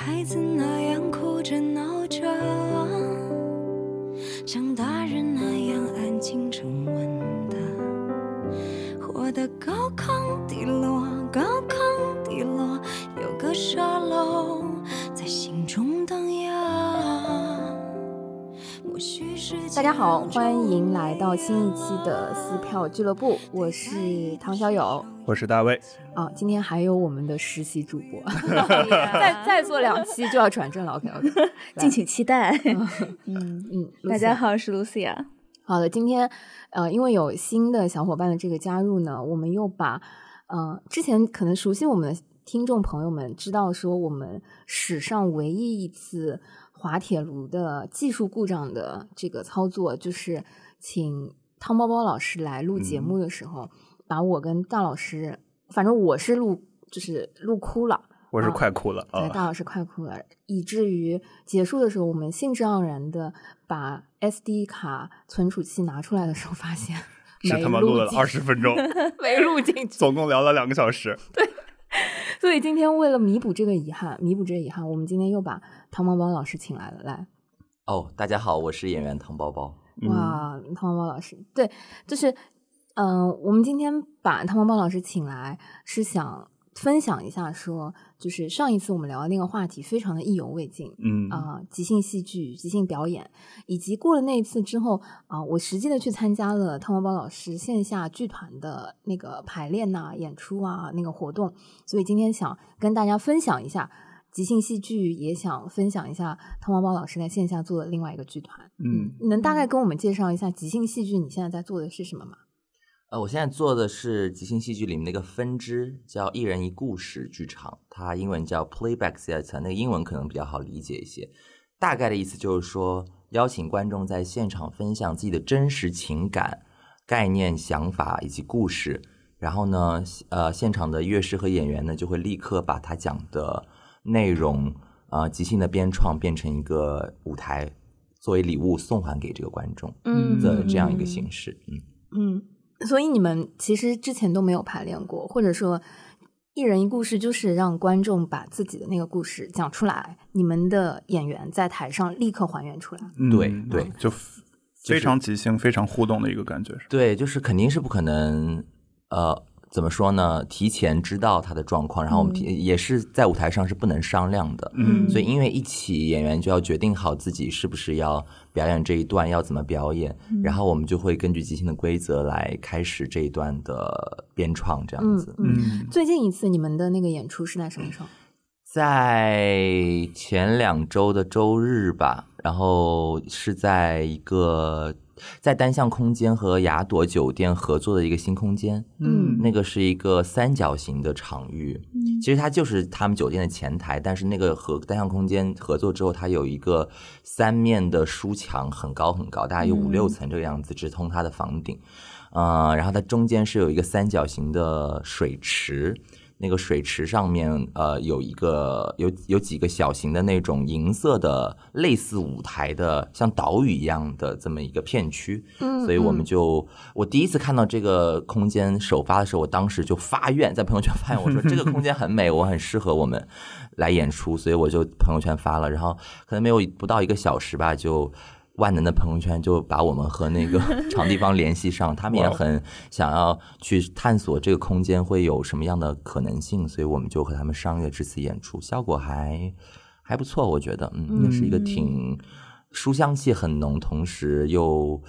孩子那样哭着闹着，像大人那样安静沉稳的，活得高亢低落，高亢低落，有个沙漏在心中荡漾。大家好，欢迎来到新一期的撕票俱乐部，我是唐小友我是大卫，啊。今天还有我们的实习主播，再再做两期就要转正了。OK OK，敬请期待。嗯嗯，大家好，我是 Lucia。好的，今天呃，因为有新的小伙伴的这个加入呢，我们又把呃之前可能熟悉我们的听众朋友们知道说，我们史上唯一一次滑铁卢的技术故障的这个操作，就是请汤包包老师来录节目的时候，把我跟大老师，反正我是录就是录哭了。我是啊快哭了对，啊！大老师快哭了，以至于结束的时候，我们兴致盎然的把 SD 卡存储器拿出来的时候，发现 是没他妈录了进二十分钟，没录进 去。总共聊了两个小时。对所以今天为了弥补这个遗憾，弥补这个遗憾，我们今天又把唐包包老师请来了。来，哦，大家好，我是演员汤包包。嗯，哇，汤包包老师，对，就是，嗯、我们今天把汤包包老师请来，是想分享一下说，就是上一次我们聊的那个话题，非常的意犹未尽。嗯啊、即兴戏剧、即兴表演，以及过了那一次之后啊、我实际的去参加了汤包包老师线下剧团的那个排练呐、演出啊那个活动，所以今天想跟大家分享一下即兴戏剧，也想分享一下汤包包老师在线下做的另外一个剧团。嗯，能大概跟我们介绍一下即兴戏剧你现在在做的是什么吗？呃，我现在做的是即兴戏剧里面的一个分支，叫一人一故事剧场，它英文叫 Playback Theatre，那个英文可能比较好理解一些。大概的意思就是说，邀请观众在现场分享自己的真实情感、概念、想法以及故事，然后呢，呃，现场的乐师和演员呢就会立刻把他讲的内容，呃，即兴的编创变成一个舞台，作为礼物送还给这个观众嗯的这样一个形式，嗯。嗯，所以你们其实之前都没有排练过，或者说一人一故事，就是让观众把自己的那个故事讲出来，你们的演员在台上立刻还原出来。嗯对对就非常即兴、非常互动的一个感觉。对，就是肯定是不可能，呃，怎么说呢？提前知道他的状况，然后我们提、也是在舞台上是不能商量的，嗯所以因为一起演员就要决定好自己是不是要表演这一段，要怎么表演，然后我们就会根据即兴的规则来开始这一段的编创，这样嗯子。嗯。嗯最近一次你们的那个演出是在什么时候？在前两周的周日吧，然后是在一个在单向空间和雅朵酒店合作的一个新空间，嗯那个是一个三角形的场域，其实它就是他们酒店的前台，但是那个和单向空间合作之后，它有一个三面的书墙，很高很高，大概有五六层这个样子，直通它的房顶。呃，然后它中间是有一个三角形的水池，那个水池上面呃有一个有有几个小型的那种银色的类似舞台的像岛屿一样的这么一个片区，嗯所以我们就我第一次看到这个空间首发的时候，我当时就发愿在朋友圈发愿，我说这个空间很美，我很适合我们来演出，所以我就朋友圈发了，然后可能没有不到一个小时吧，就万能的朋友圈就把我们和那个 场地方联系上，他们也很想要去探索这个空间会有什么样的可能性，所以我们就和他们商业这次演出，效果还还不错，我觉得，嗯，那是一个挺书香气很浓，同时又。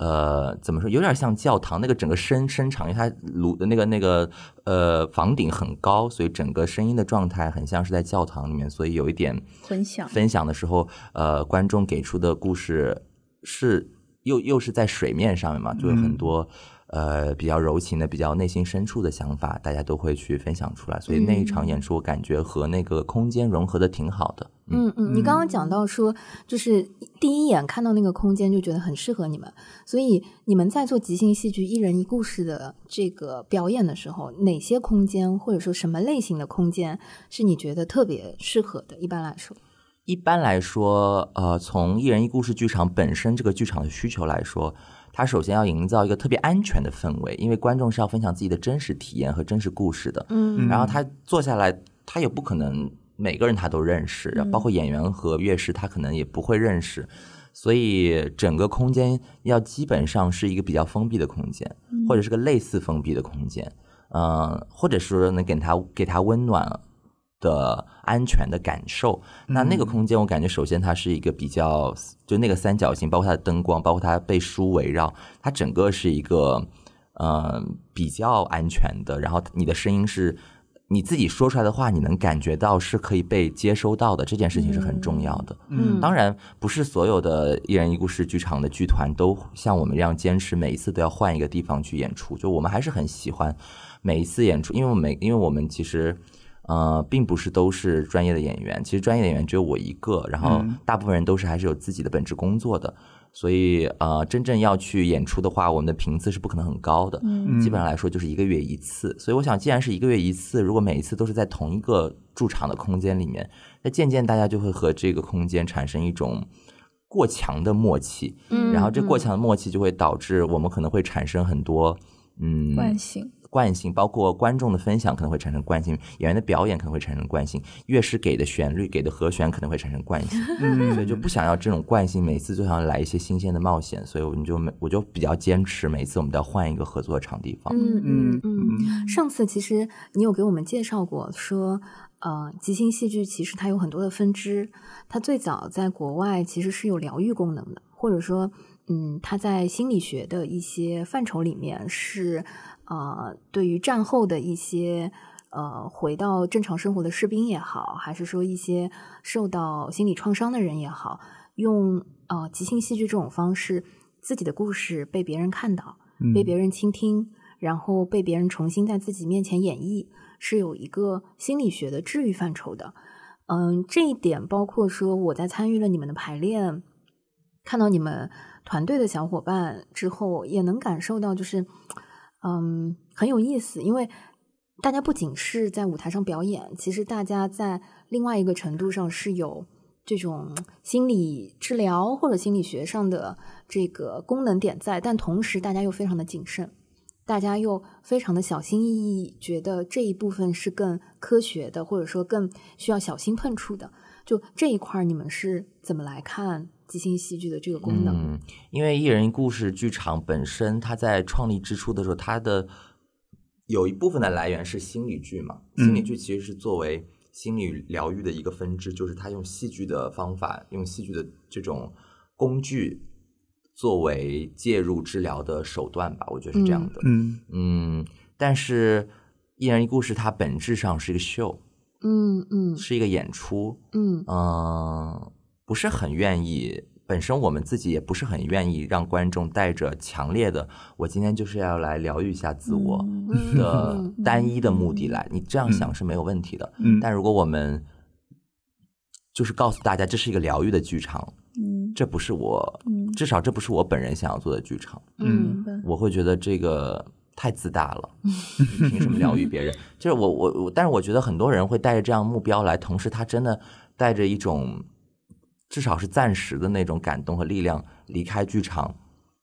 呃，怎么说？有点像教堂那个整个声声场，因为它炉的那个那个呃房顶很高，所以整个声音的状态很像是在教堂里面，所以有一点分享分享的时候，呃，观众给出的故事是又又是在水面上面嘛，就有很多、呃比较柔情的、比较内心深处的想法，大家都会去分享出来。所以那一场演出，我感觉和那个空间融合的挺好的。嗯，嗯嗯，你刚刚讲到说，就是第一眼看到那个空间就觉得很适合你们，所以你们在做即兴戏剧一人一故事的这个表演的时候，哪些空间或者说什么类型的空间是你觉得特别适合的？一般来说，一般来说，呃，从一人一故事剧场本身这个剧场的需求来说，它首先要营造一个特别安全的氛围，因为观众是要分享自己的真实体验和真实故事的。嗯然后他坐下来，他也不可能每个人他都认识，包括演员和乐师他可能也不会认识，所以整个空间要基本上是一个比较封闭的空间，或者是个类似封闭的空间，嗯，或者说能给他给他温暖。的安全的感受，那那个空间，我感觉首先它是一个比较，就那个三角形，包括它的灯光，包括它被书围绕，它整个是一个，呃，比较安全的。然后你的声音是你自己说出来的话，你能感觉到是可以被接收到的，这件事情是很重要的。嗯，当然不是所有的一人一故事剧场的剧团都像我们这样坚持每一次都要换一个地方去演出，就我们还是很喜欢每一次演出，因为每因为我们其实。呃，并不是都是专业的演员，其实专业演员只有我一个，然后大部分人都是还是有自己的本职工作的，所以呃，真正要去演出的话，我们的频次是不可能很高的，基本上来说就是一个月一次。所以我想，既然是一个月一次，如果每一次都是在同一个驻场的空间里面，那渐渐大家就会和这个空间产生一种过强的默契，嗯，然后这过强的默契就会导致我们可能会产生很多嗯惯性。惯性包括观众的分享可能会产生惯性，演员的表演可能会产生惯性，乐师给的旋律给的和弦可能会产生惯性，所以就不想要这种惯性，每次就想来一些新鲜的冒险，所以我们就每我就比较坚持，每次我们都要换一个合作的场地方。嗯嗯嗯。上次其实你有给我们介绍过，说呃，即兴戏剧其实它有很多的分支，它最早在国外其实是有疗愈功能的，或者说嗯，他在心理学的一些范畴里面是。呃，对于战后的一些呃回到正常生活的士兵也好，还是说一些受到心理创伤的人也好，用呃即兴戏剧这种方式，自己的故事被别人看到，被别人倾听，然后被别人重新在自己面前演绎，是有一个心理学的治愈范畴的。嗯，这一点包括说我在参与了你们的排练，看到你们团队的小伙伴之后，也能感受到就是。嗯，很有意思，因为大家不仅是在舞台上表演，其实大家在另外一个程度上是有这种心理治疗或者心理学上的这个功能点在，但同时大家又非常的谨慎，大家又非常的小心翼翼，觉得这一部分是更科学的，或者说更需要小心碰触的。就这一块，你们是怎么来看？即兴戏剧的这个功能，嗯，因为一人一故事剧场本身，它在创立之初的时候，它的有一部分的来源是心理剧嘛。心理剧其实是作为心理疗愈的一个分支，就是它用戏剧的方法，用戏剧的这种工具作为介入治疗的手段吧。我觉得是这样的。嗯嗯，但是一人一故事，它本质上是一个秀，嗯嗯，是一个演出，嗯嗯。不是很愿意，本身我们自己也不是很愿意让观众带着强烈的“我今天就是要来疗愈一下自我”的单一的目的来。你这样想是没有问题的，但如果我们就是告诉大家这是一个疗愈的剧场，这不是我，至少这不是我本人想要做的剧场。嗯，我会觉得这个太自大了，凭什么疗愈别人？就是我我我，但是我觉得很多人会带着这样目标来，同时他真的带着一种。至少是暂时的那种感动和力量离开剧场，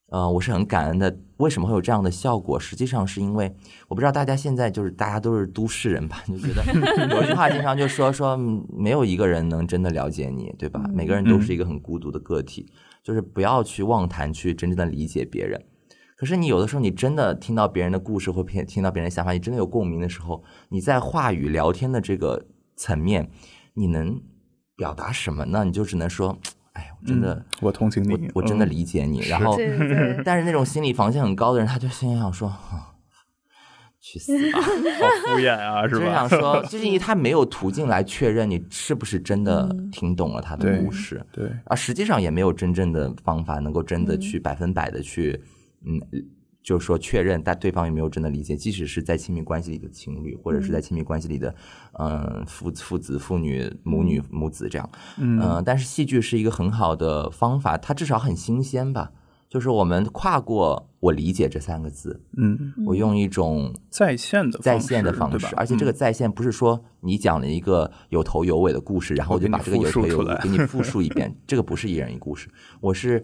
呃，我是很感恩的。为什么会有这样的效果？实际上是因为我不知道大家现在就是大家都是都市人吧，就觉得 有一句话经常就说说没有一个人能真的了解你，对吧？每个人都是一个很孤独的个体，就是不要去妄谈去真正的理解别人。可是你有的时候你真的听到别人的故事或听听到别人的想法，你真的有共鸣的时候，你在话语聊天的这个层面，你能。表达什么呢？你就只能说，哎，我真的，我同情你，我真的理解你。然后，但是那种心理防线很高的人，他就心想说，去死吧，好敷衍啊，是吧？就想说，就是因为他没有途径来确认你是不是真的听懂了他的故事，对，而实际上也没有真正的方法能够真的去百分百的去，嗯。就是说，确认但对方有没有真的理解，即使是在亲密关系里的情侣，或者是在亲密关系里的，嗯，父父子、父女、母女、母子这样，嗯，但是戏剧是一个很好的方法，它至少很新鲜吧。就是我们跨过“我理解”这三个字，嗯，我用一种在线的在线的方式，而且这个在线不是说你讲了一个有头有尾的故事，然后我就把这个有头有尾给你 复述一遍，这个不是一人一故事，我是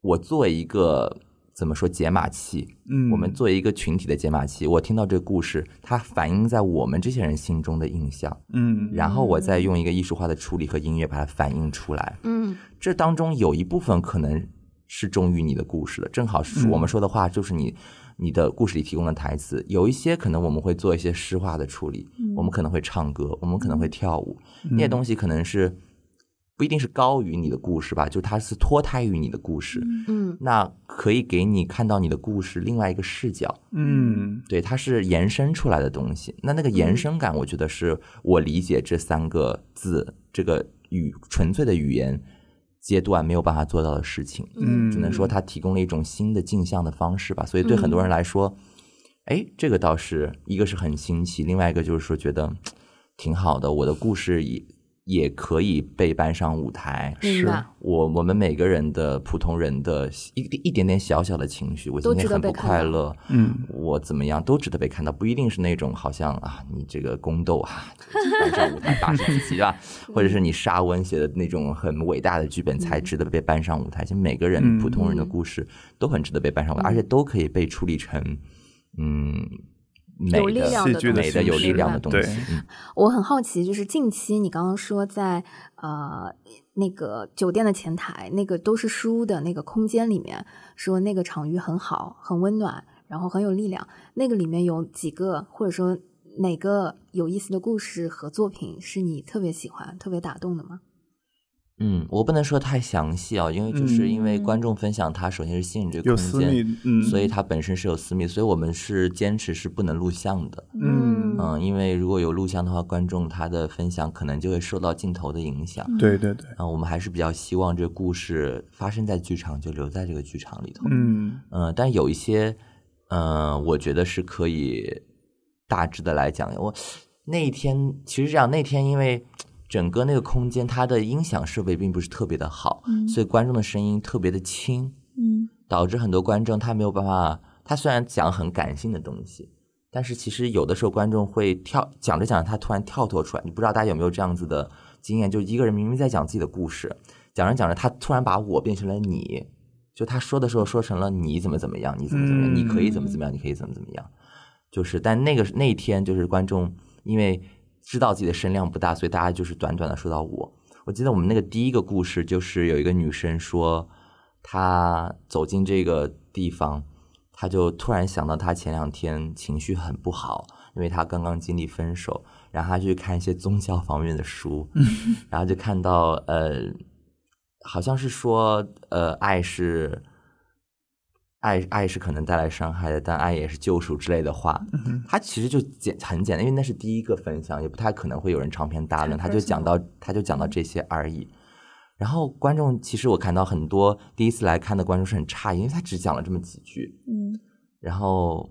我作为一个。怎么说解码器？嗯我们作为一个群体的解码器，我听到这个故事，它反映在我们这些人心中的印象，嗯然后我再用一个艺术化的处理和音乐把它反映出来。嗯这当中有一部分可能是忠于你的故事的，正好是嗯我们说的话就是你你的故事里提供的台词。有一些可能我们会做一些诗化的处理，我们可能会唱歌，我们可能会跳舞，那些东西可能是不一定是高于你的故事吧，就它是脱胎于你的故事，嗯那可以给你看到你的故事另外一个视角。嗯对，它是延伸出来的东西。那那个延伸感，我觉得是我理解这三个字这个语纯粹的语言阶段没有办法做到的事情。嗯，只能说它提供了一种新的镜像的方式吧。所以对很多人来说，哎，这个倒是一个是很新奇，另外一个就是说觉得挺好的，我的故事也也可以被搬上舞台。是。我我们每个人的普通人的一一点点小小的情绪，我今天很不快乐，嗯，我怎么样都值得被看到，不一定是那种好像啊，你这个宫斗啊，搬上舞台大师自己对吧？或者是你沙文写的那种很伟大的剧本才值得被搬上舞台。其实每个人嗯普通人的故事都很值得被搬上舞台，而且都可以被处理成嗯美有力的戏剧的量的东西美的有力量的东西。嗯我很好奇，就是近期你刚刚说在呃那个酒店的前台，那个都是书的那个空间里面，说那个场域很好，很温暖，然后很有力量。那个里面有几个，或者说哪个有意思的故事和作品是你特别喜欢、特别打动的吗？嗯，我不能说太详细啊，因为就是因为嗯观众分享，它首先是吸引这个空有私密间，，嗯，所以它本身是有私密，所以我们是坚持是不能录像的。嗯嗯，因为如果有录像的话，观众他的分享可能就会受到镜头的影响。对对对，啊，我们还是比较希望这个故事发生在剧场，就留在这个剧场里头。嗯嗯，但有一些，嗯，我觉得是可以大致的来讲。我那一天其实这样，那天因为整个那个空间它的音响设备并不是特别的好，所以观众的声音特别的轻，嗯导致很多观众他没有办法。他虽然讲很感性的东西，但是其实有的时候观众会跳讲着讲着，他突然跳脱出来。你不知道大家有没有这样子的经验？就一个人明明在讲自己的故事，讲着讲着，他突然把我变成了你，就他说的时候说成了你怎么怎么样，你怎么怎么样，嗯你可以怎么怎么样，你可以怎么怎么样。就是，但那个那一天，就是观众因为知道自己的声量不大，所以大家就是短短的说到我。我记得我们那个第一个故事，就是有一个女生说，她走进这个地方，她就突然想到她前两天情绪很不好，因为她刚刚经历分手，然后她去看一些宗教方面的书，然后就看到呃，好像是说呃，爱是。爱爱是可能带来伤害的，但爱也是救赎之类的话。他其实就简很简单，因为那是第一个分享，也不太可能会有人长篇大论，他就讲到他就讲到这些而已。然后观众其实我看到很多第一次来看的观众是很诧异，因为他只讲了这么几句。嗯然后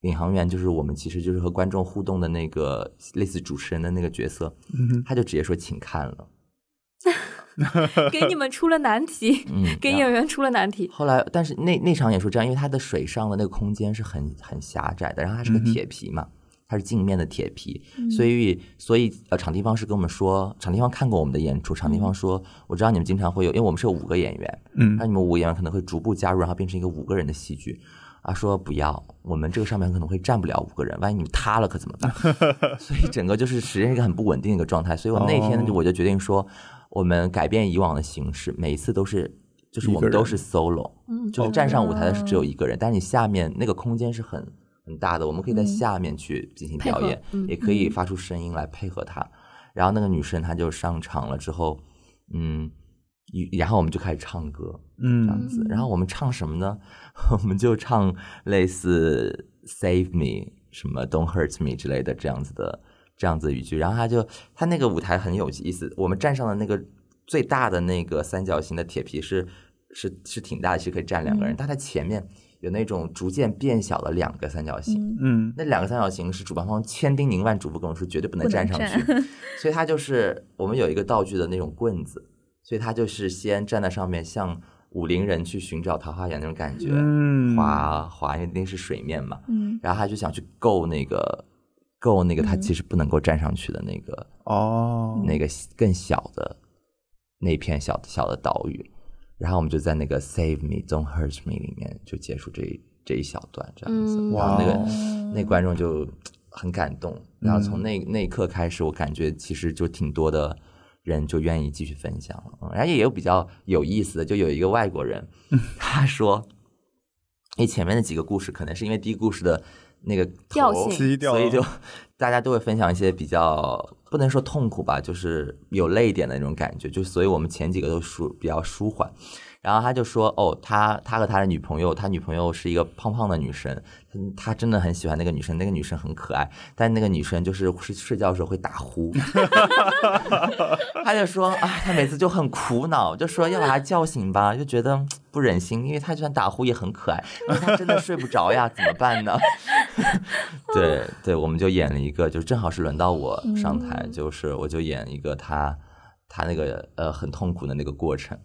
领航员就是我们其实就是和观众互动的那个类似主持人的那个角色，嗯他就直接说请看了。给你们出了难题，嗯，给演员出了难题。后来，但是那那场演出这样，因为它的水上的那个空间是很很狭窄的，然后它是个铁皮嘛，它是镜面的铁皮，所以所以呃，场地方是跟我们说，场地方看过我们的演出，场地方说，我知道你们经常会有，因为我们是有五个演员，嗯那你们五个演员可能会逐步加入，然后变成一个五个人的戏剧。啊，说不要，我们这个上面可能会站不了五个人，万一你们塌了可怎么办？所以整个就是实际上一个很不稳定的一个状态。所以我那天呢，就哦我就决定说，我们改变以往的形式，每一次都是就是我们都是 solo，嗯就是站上舞台的是只有一个人，但是你下面那个空间是很很大的，我们可以在下面去进行表演，嗯也可以发出声音来配合他。然后那个女生她就上场了之后，嗯，一然后我们就开始唱歌，嗯这样嗯子。然后我们唱什么呢？我们就唱类似 “Save Me” 什么 “Don't Hurt Me” 之类的这样子的这样子的语句。然后他就他那个舞台很有意思，我们站上的那个最大的那个三角形的铁皮是是是挺大的，其实可以站两个人，但它前面有那种逐渐变小的两个三角形。嗯嗯那两个三角形是主办方千叮咛万嘱咐跟我说绝对不能站上去，所以他就是我们有一个道具的那种棍子，所以他就是先站在上面，像武林人去寻找桃花源那种感觉，嗯滑滑，因为那是水面嘛，嗯然后他就想去够那个够那个他嗯。其实不能够站上去的那个、哦，那个更小的那片小小的岛屿。然后我们就在那个 Save Me, Don't Hurt Me 里面就结束这一这一小段这样子，嗯。然后那个那观众就很感动，然后从那那一刻开始，我感觉其实就挺多的人就愿意继续分享了，嗯然后也有比较有意思的，就有一个外国人，他说，因为前面的几个故事可能是因为第一个故事的那个头调性所以就大家都会分享一些比较不能说痛苦吧，就是有泪点的那种感觉，就所以我们前几个都舒比较舒缓。然后他就说：“哦，他他和他的女朋友，他女朋友是一个胖胖的女生，嗯他真的很喜欢那个女生，那个女生很可爱，但那个女生就是睡睡觉的时候会打呼。他就说啊，他每次就很苦恼，就说要把她叫醒吧，就觉得不忍心，因为他就算打呼也很可爱，但是他真的睡不着呀，怎么办呢？对对，我们就演了一个，就正好是轮到我上台，就是我就演一个他他那个呃很痛苦的那个过程，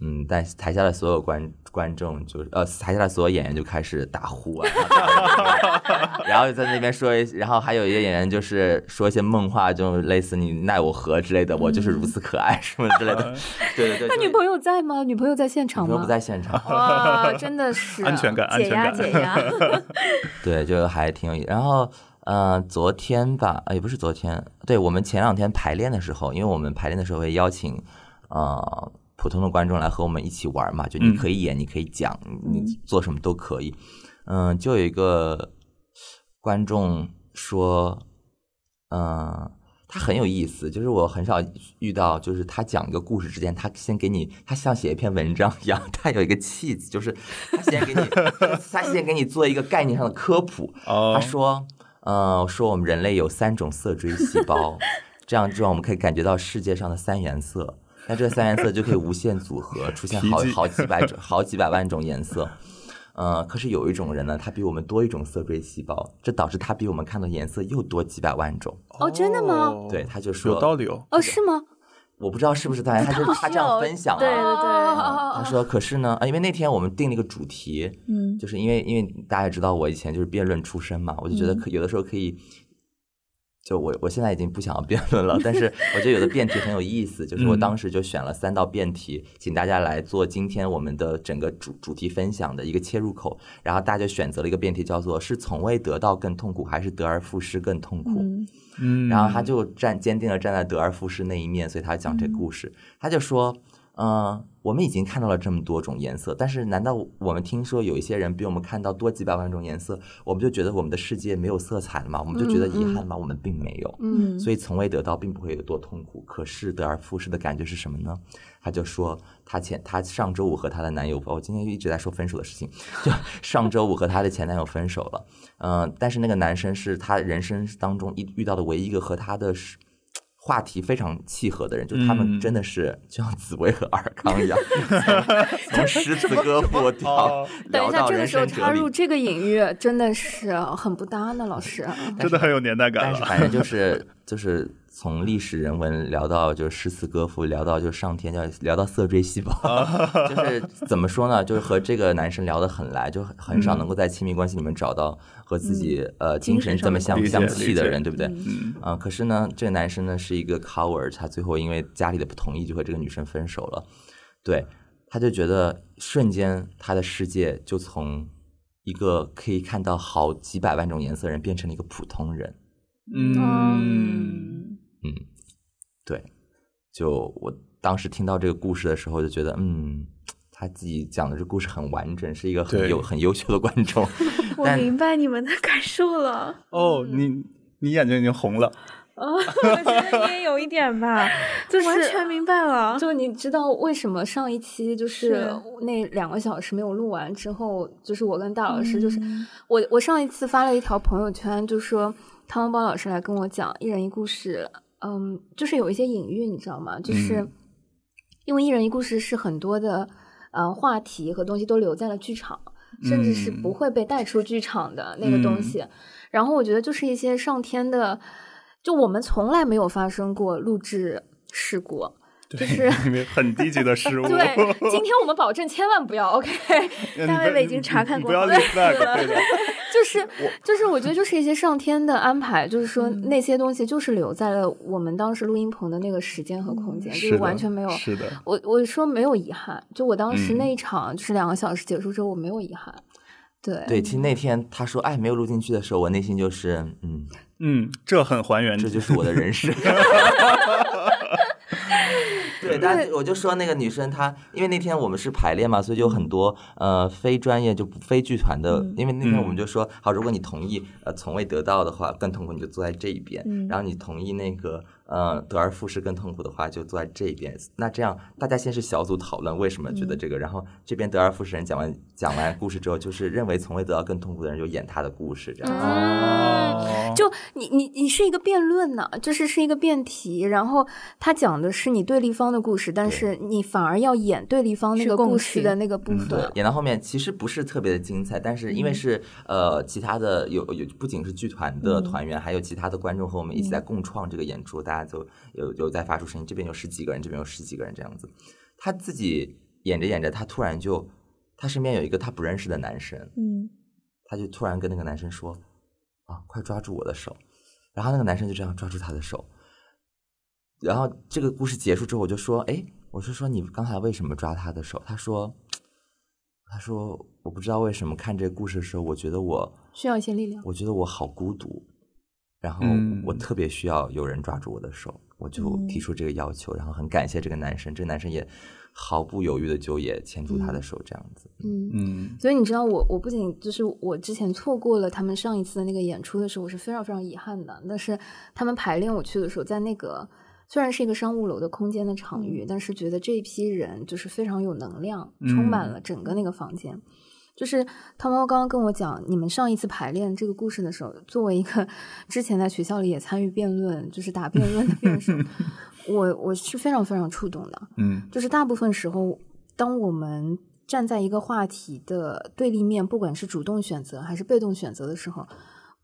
嗯，但台下的所有观观众就是呃台下的所有演员就开始打呼啊，然后在那边说一，然后还有一个演员就是说一些梦话，就类似你奈我何之类的，我就是如此可爱什么之类的，对 对对，就他女朋友在吗？女朋友在现场吗？女朋友不在现场，哇，真的是 安全感，安解压全感，解压。对，就还挺有意思。然后，呃，昨天吧，呃也不是昨天，对我们前两天排练的时候，因为我们排练的时候会邀请呃普通的观众来和我们一起玩嘛，就你嗯可以演，你可以讲，你做什么都可以。嗯、就有一个观众说，嗯、他很有意思，就是我很少遇到，就是他讲一个故事之前，他先给你，他像写一篇文章一样，他有一个气质，就是他先给你，他先给你做一个概念上的科普。哦他说，呃，说我们人类有三种色锥细胞，这样之后我们可以感觉到世界上的三原色，那这三原色就可以无限组合，出现好好几百种、好几百万种颜色。呃，可是有一种人呢，他比我们多一种色锥细胞，这导致他比我们看到颜色又多几百万种。哦真的吗哦对，他就说有道理哦。哦，是吗？我不知道是不是他，他就他这样分享对啊。对对，哦他说：“可是呢，啊，因为那天我们定了一个主题，嗯。就是因为因为大家也知道我以前就是辩论出身嘛，我就觉得可有的时候可以，就我我现在已经不想要辩论了，但是我觉得有的辩题很有意思，就是我当时就选了三道辩题，请大家来做今天我们的整个主主题分享的一个切入口，然后大家就选择了一个辩题叫做是从未得到更痛苦，还是得而复失更痛苦？然后他就站坚定的站在得而复失那一面，所以他讲这故事，他就说，嗯、我们已经看到了这么多种颜色，但是难道我们听说有一些人比我们看到多几百万种颜色，我们就觉得我们的世界没有色彩了吗？我们就觉得遗憾吗？我们并没有。嗯所以从未得到并不会有多痛苦，可是得而复失的感觉是什么呢？他就说他前他上周五和她的男友，我今天一直在说分手的事情，就 上周五和她的前男友分手了，嗯、但是那个男生是他人生当中一遇到的唯一一个和他的是话题非常契合的人，就他们嗯真的是就像紫薇和尔康一样，从从诗词歌赋聊哦等一下，聊到人这个时候生哲理插入。这个隐喻，真的是很不搭呢，老师。真的很有年代感了。但是反正就是就是从历史人文聊到就是诗词歌赋，聊到就上天，叫聊到色锥细胞 就是怎么说呢？就是和这个男生聊得很来，就很很少能够在亲密关系里面找到和自己、呃精神这么相相契的人，对不对？嗯啊、可是呢，这个男生呢是一个 coward，他最后因为家里的不同意，就和这个女生分手了。对，他就觉得瞬间他的世界就从一个可以看到好几百万种颜色的人变成了一个普通人。嗯，嗯，对，就我当时听到这个故事的时候，就觉得，嗯，他自己讲的这故事很完整，是一个很对优很优秀的观众。我明白你们的感受了。哦，你你眼睛已经红了。哦 我觉得你也有一点吧，就是完全明白了。就你知道为什么上一期就是是那两个小时没有录完之后，就是我跟大老师，就是嗯我我上一次发了一条朋友圈，就说汤文宝老师来跟我讲一人一故事，嗯，就是有一些隐喻，你知道吗？就是嗯因为一人一故事是很多的呃话题和东西都留在了剧场，甚至是嗯不会被带出剧场的那个东西。然后我觉得就是一些上天的，就我们从来没有发生过录制事故。对就是因为很低级的失误。对，今天我们保证千万不要 OK，大卫不已经查看过了不要立 flag，对的。就是就是我觉得就是一些上天的安排，就是说嗯那些东西就是留在了我们当时录音棚的那个时间和空间，就是完全没有。是的，我我说没有遗憾，就我当时嗯那一场就是两个小时结束之后，我没有遗憾。对对，其实那天他说哎没有录进去的时候，我内心就是嗯，嗯，这很还原，这就是我的人生。对，但是我就说那个女生她，因为那天我们是排练嘛，所以就有很多呃非专业就不非剧团的，因为那天我们就说好，如果你同意呃从未得到的话更痛苦，你就坐在这一边，嗯。然后你同意那个呃得而复失更痛苦的话，就坐在这边。那这样大家先是小组讨论为什么觉得这个，然后这边得而复失人讲完讲完故事之后，就是认为从未得到更痛苦的人就演他的故事，这样子。哦，就你你你是一个辩论呢，就是是一个辩题，然后他讲的是你对立方的故事，但是你反而要演对立方那个故事的那个部嗯分。对，演到后面其实不是特别的精彩，但是因为是、呃其他的有有不仅是剧团的团员，还有其他的观众和我们一起在共创这个演出，大家就有有在发出声音，这边有十几个人，这边有十几个人这样子。他自己演着演着，他突然就他身边有一个他不认识的男生，嗯他就突然跟那个男生说：“啊，快抓住我的手！”然后那个男生就这样抓住他的手。然后这个故事结束之后，我就说：“哎，我是说你刚才为什么抓他的手？”他说：“他说我不知道为什么看这个故事的时候，我觉得我需要一些力量。我觉得我好孤独，然后嗯我特别需要有人抓住我的手，我就提出这个要求，然后很感谢这个男生，这个男生也毫不犹豫的就也牵住他的手，这样子。嗯。嗯所以你知道我，我不仅就是我之前错过了他们上一次的那个演出的时候，我是非常非常遗憾的。但是他们排练我去的时候，在那个虽然是一个商务楼的空间的场域，但是觉得这一批人就是非常有能量，充满了整个那个房间。就是汤猫刚刚跟我讲，你们上一次排练这个故事的时候，作为一个之前在学校里也参与辩论，就是打辩论的辩手，我我是非常非常触动的。嗯就是大部分时候，当我们站在一个话题的对立面，不管是主动选择还是被动选择的时候，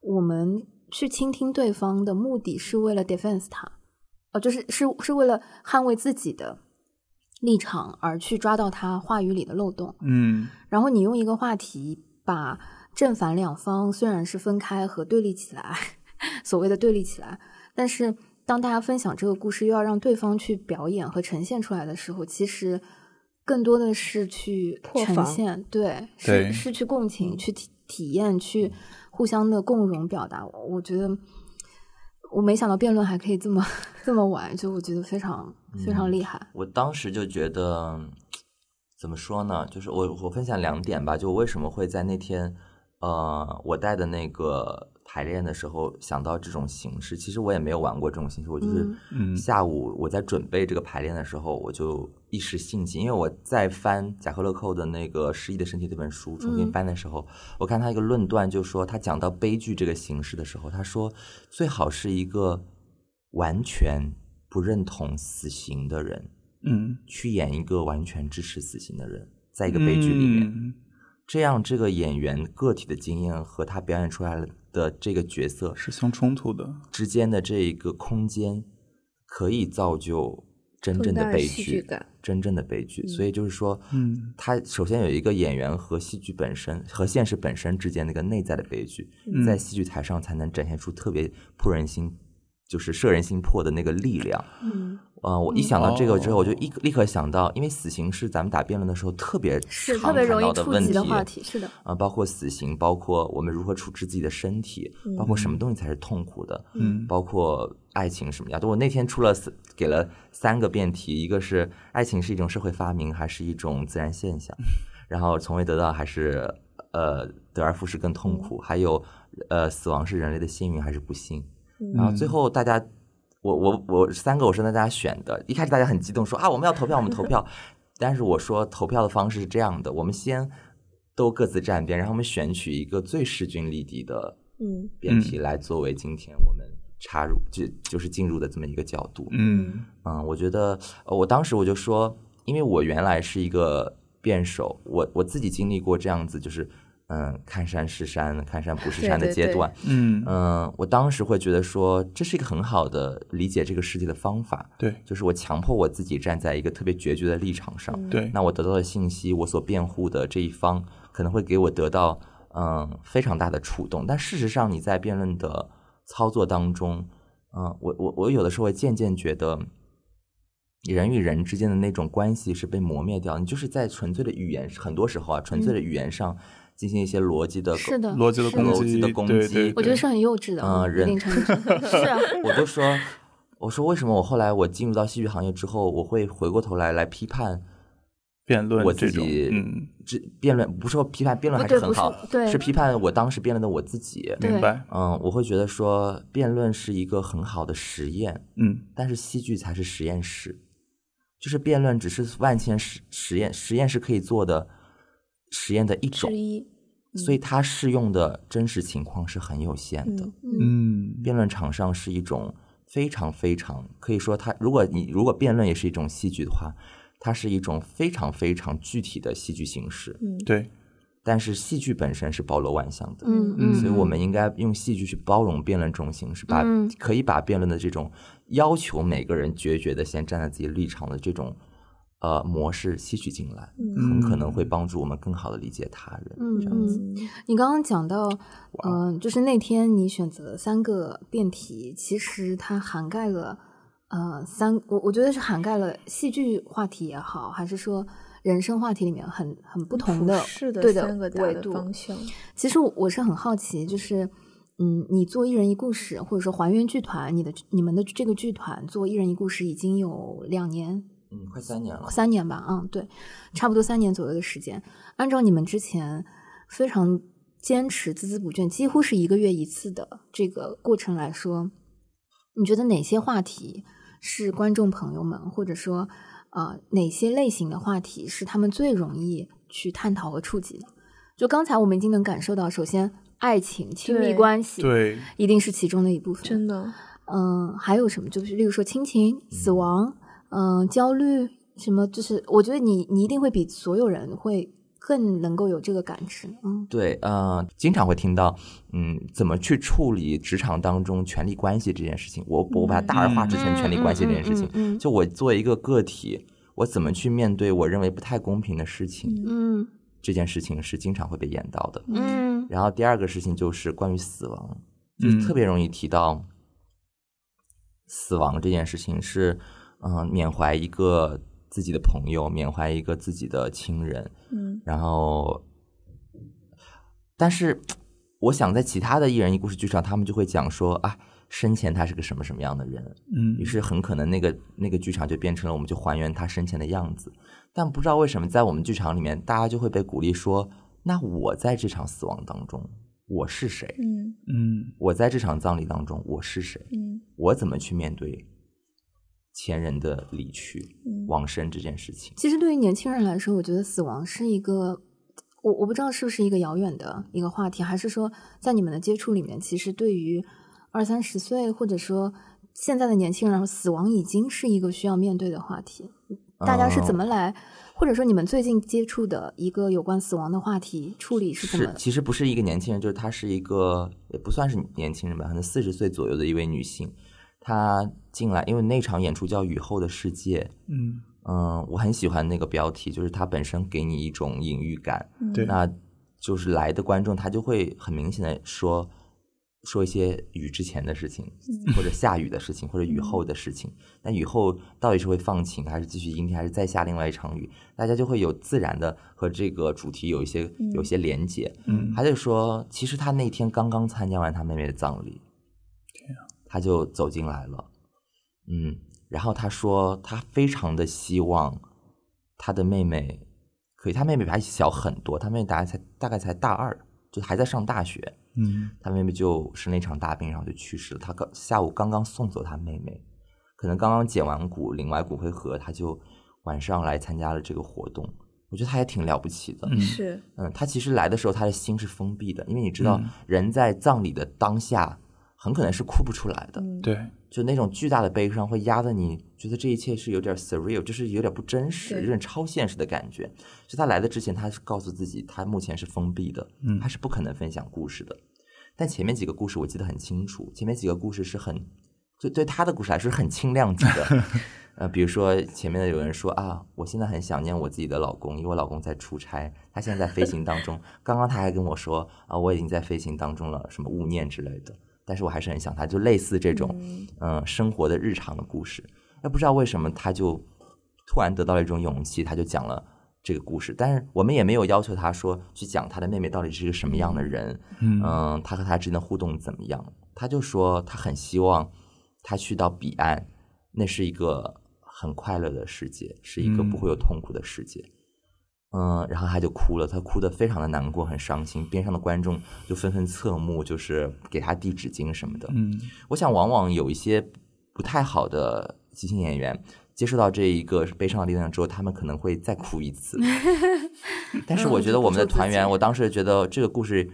我们去倾听对方的目的是为了 defense 他，哦，就是是是为了捍卫自己的立场而去抓到他话语里的漏洞。嗯然后你用一个话题把正反两方虽然是分开和对立起来，所谓的对立起来，但是当大家分享这个故事，又要让对方去表演和呈现出来的时候，其实更多的是去呈现，对，对是是去共情、去体体验、去互相的共融表达。我觉得我没想到辩论还可以这么这么晚，就我觉得非常非常厉害。我当时就觉得，怎么说呢？就是我我分享两点吧，就为什么会在那天，呃，我带的那个排练的时候想到这种形式。其实我也没有玩过这种形式，我就是嗯下午我在准备这个排练的时候，我就一时兴起，因为我在翻贾克勒寇的那个《失忆的身体》这本书，重新嗯翻的时候，我看他一个论断，就说他讲到悲剧这个形式的时候，他说最好是一个完全不认同死刑的人。嗯，去演一个完全支持死刑的人，在一个悲剧里面，嗯这样这个演员个体的经验和他表演出来的这个角色是相冲突的。之间的这一个空间，可以造就真正的的悲剧，真正的悲剧。所以就是说，嗯，他首先有一个演员和戏剧本身和现实本身之间那个内在的悲剧，嗯在戏剧台上才能展现出特别破人心，就是摄人心魄的那个力量。嗯，呃，我一想到这个之后，我就哦一立刻想到，因为死刑是咱们打辩论的时候特别是常特别容易谈到的问题触及的话题，是的，啊、包括死刑，包括我们如何处置自己的身体，包括什么东西才是痛苦的，嗯包括爱情什么样的。我那天出了给了三个辩题，一个是爱情是一种社会发明还是一种自然现象，然后从未得到还是呃得而复失更痛苦，还有呃死亡是人类的幸运还是不幸。然后最后大家，我我我三个我是让大家选的，一开始大家很激动说啊我们要投票我们投票，但是我说投票的方式是这样的，我们先都各自站边，然后我们选取一个最势均力敌的嗯。辩题来作为今天我们插入就就是进入的这么一个角度。嗯。嗯，我觉得呃我当时我就说，因为我原来是一个辩手，我我自己经历过这样子，就是嗯看山是山，看山不是山的对对阶段。嗯。嗯，我当时会觉得说，这是一个很好的理解这个世界的方法，对。就是我强迫我自己站在一个特别决绝的立场上，对，那我得到的信息，我所辩护的这一方可能会给我得到嗯非常大的触动，但事实上你在辩论的操作当中，嗯，我我我有的时候会渐渐觉得。人与人之间的那种关系是被磨灭掉，你就是在纯粹的语言，很多时候啊，纯粹的语言上进行一些逻辑的嗯是的逻辑的是的逻辑攻击，的攻击对对，我觉得是很幼稚的，嗯人 是啊，我就说，我说为什么我后来我进入到戏剧行业之后，我会回过头来来批判辩论我，自己，嗯，这辩论不是说批判辩论还是是很好，对是批判我当时辩论的我自己。明白，嗯，我会觉得说辩论是一个很好的实验，嗯但是戏剧才是实验室，就是辩论只是万千实实验实验室可以做的实验的一种所以它适用的真实情况是很有限的。嗯嗯，辩论场上是一种非常非常可以说它，如果你如果辩论也是一种戏剧的话，它是一种非常非常具体的戏剧形式。嗯，对，但是戏剧本身是包罗万象的，嗯嗯，所以我们应该用戏剧去包容辩论这种形式，把、嗯。可以把辩论的这种要求每个人决绝的先站在自己立场的这种呃模式吸取进来，很可能会帮助我们更好的理解他人。嗯这样子，嗯，你刚刚讲到，嗯、就是那天你选择三个辩题，其实它涵盖了，呃，三，我我觉得是涵盖了戏剧话题也好，还是说人生话题里面很很不同的是的对三个大的维度方向，其实我是很好奇，就是，嗯，你做一人一故事，或者说还原剧团，你的你们的这个剧团做一人一故事已经有两年嗯，快三年了。三年吧，嗯，对，差不多三年左右的时间。按照你们之前非常坚持、孜孜不倦，几乎是一个月一次的这个过程来说，你觉得哪些话题是观众朋友们，或者说呃哪些类型的话题是他们最容易去探讨和触及的？就刚才我们已经能感受到，首先爱情、亲密关系，对，一定是其中的一部分。真的，嗯，还有什么？就是例如说亲情、死亡，嗯、焦虑，什么？就是我觉得你你一定会比所有人会更能够有这个感知。嗯对，呃，经常会听到，嗯，怎么去处理职场当中权力关系这件事情？我我把它大而化之成权力关系这件事情。嗯嗯嗯就我作为一个个体，我怎么去面对我认为不太公平的事情？嗯这件事情是经常会被演到的。嗯然后第二个事情就是关于死亡，就特别容易提到死亡这件事情是，嗯、缅怀一个自己的朋友，缅怀一个自己的亲人，嗯。然后，但是我想在其他的艺人一故事剧上，他们就会讲说啊，生前他是个什么什么样的人，嗯。于是很可能那个那个剧场就变成了我们就还原他生前的样子，但不知道为什么在我们剧场里面，大家就会被鼓励说，那我在这场死亡当中我是谁？嗯。嗯。我在这场葬礼当中我是谁？嗯。我怎么去面对前人的离去、嗯往生这件事情？其实对于年轻人来说，我觉得死亡是一个，我我不知道是不是一个遥远的一个话题，还是说在你们的接触里面，其实对于二三十岁或者说现在的年轻人，死亡已经是一个需要面对的话题。大家是怎么来，或者说你们最近接触的一个有关死亡的话题处理是怎么是，？其实不是一个年轻人，就是她是一个也不算是年轻人吧，可能四十岁左右的一位女性。她进来，因为那场演出叫《雨后的世界》，嗯嗯，我很喜欢那个标题，就是它本身给你一种隐喻感。对那就是来的观众他就会很明显的说说一些雨之前的事情，或者下雨的事情，或者雨后的事情。那雨后到底是会放晴，还是继续阴天，还是再下另外一场雨？大家就会有自然的和这个主题有一些有一些连接。嗯他就说，其实他那天刚刚参加完他妹妹的葬礼，他就走进来了，嗯，然后他说他非常的希望他的妹妹可以，他妹妹比他小很多，他妹妹大概才大概才大二，就还在上大学，嗯他妹妹就生了一场大病，然后就去世了。他刚下午刚刚送走他妹妹，可能刚刚捡完骨，领完骨灰盒，他就晚上来参加了这个活动。我觉得他也挺了不起的，嗯是嗯，他其实来的时候，他的心是封闭的，因为你知道嗯，人在葬礼的当下，很可能是哭不出来的。嗯，对，就那种巨大的悲伤会压得你觉得这一切是有点 surreal，就是有点不真实，有点超现实的感觉。就他来的之前，他是告诉自己，他目前是封闭的，嗯他是不可能分享故事的。但前面几个故事我记得很清楚，前面几个故事是很，就对他的故事来说是很轻量级的。呃，比如说前面的有人说啊，我现在很想念我自己的老公，因为我老公在出差，他现在在飞行当中。刚刚他还跟我说啊，我已经在飞行当中了，什么勿念之类的。但是我还是很想他，就类似这种，嗯、生活的日常的故事。那不知道为什么他就突然得到了一种勇气，他就讲了这个故事。但是我们也没有要求他说去讲他的妹妹到底是一个什么样的人，嗯嗯，他和他之间的互动怎么样？他就说他很希望他去到彼岸，那是一个很快乐的世界，是一个不会有痛苦的世界。嗯，然后他就哭了，他哭得非常的难过，很伤心。边上的观众就纷纷侧目，就是给他递纸巾什么的。嗯我想，往往有一些不太好的即兴演员，接受到这一个悲伤的力量之后，他们可能会再哭一次。但是我觉得我们的团员，我当时觉得这个故事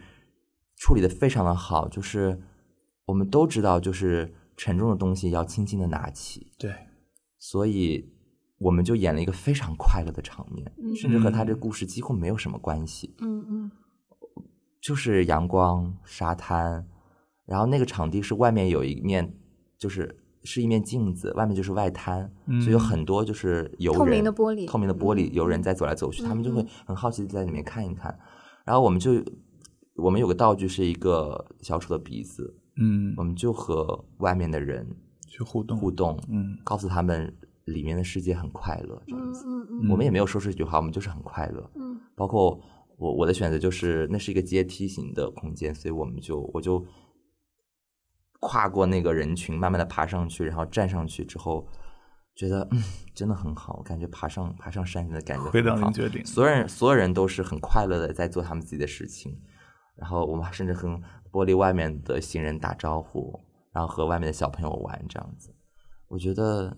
处理的非常的好，就是我们都知道，就是沉重的东西要轻轻的拿起，对，所以我们就演了一个非常快乐的场面，嗯。甚至和他这故事几乎没有什么关系。嗯嗯。就是阳光、沙滩，然后那个场地是外面有一面，就是是一面镜子，外面就是外滩，所以有很多就是游人，透明的玻璃透明的玻璃，嗯。游人在走来走去，嗯他们就会嗯。很好奇地在里面看一看。然后我们就我们有个道具是一个小丑的鼻子，嗯。我，们就和外面的人去互动，互动，嗯。告诉他们里面的世界很快乐，这样嗯子。嗯我们也没有说出这句话，我们就是很快乐。嗯包括我我的选择就是那是一个阶梯型的空间，所以我们就我就跨过那个人群，慢慢的爬上去，然后站上去之后，觉得嗯真的很好，我感觉爬上爬上山顶的感觉回到您决定所有人所有人都是很快乐的在做他们自己的事情，然后我们甚至和玻璃外面的行人打招呼，然后和外面的小朋友玩这样子，我觉得。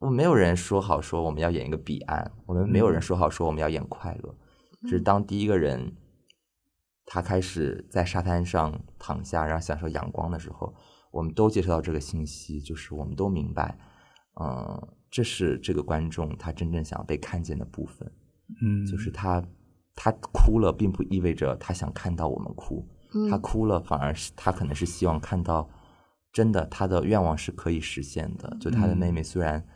我们没有人说好说我们要演一个彼岸，我们没有人说好说我们要演快乐，只是当第一个人他开始在沙滩上躺下，然后享受阳光的时候，我们都接收到这个信息，就是我们都明白，嗯、这是这个观众他真正想要被看见的部分，嗯，就是他他哭了，并不意味着他想看到我们哭，嗯。他哭了，反而是他可能是希望看到真的他的愿望是可以实现的，就他的妹妹虽然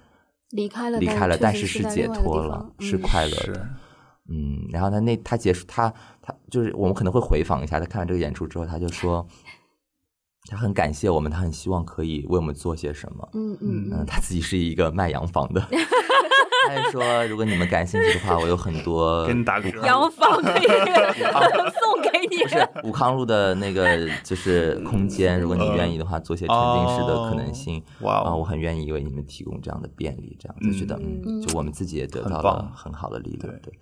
离开了，离开了，但是是解脱了是嗯快乐的。嗯，然后他那他结束他他就是我们可能会回访一下，他看完这个演出之后，他就说他很感谢我们，他很希望可以为我们做些什么。嗯嗯嗯，他自己是一个卖洋房的，他是说如果你们感兴趣的话，我有很多 给你打个折，洋房可以 送给你，不是武康路的那个就是空间，如果你愿意的话，做些沉浸式的可能性，啊、哇哦我很愿意为你们提供这样的便利，这样子觉得嗯，嗯就我们自己也得到了很好的力量，对对。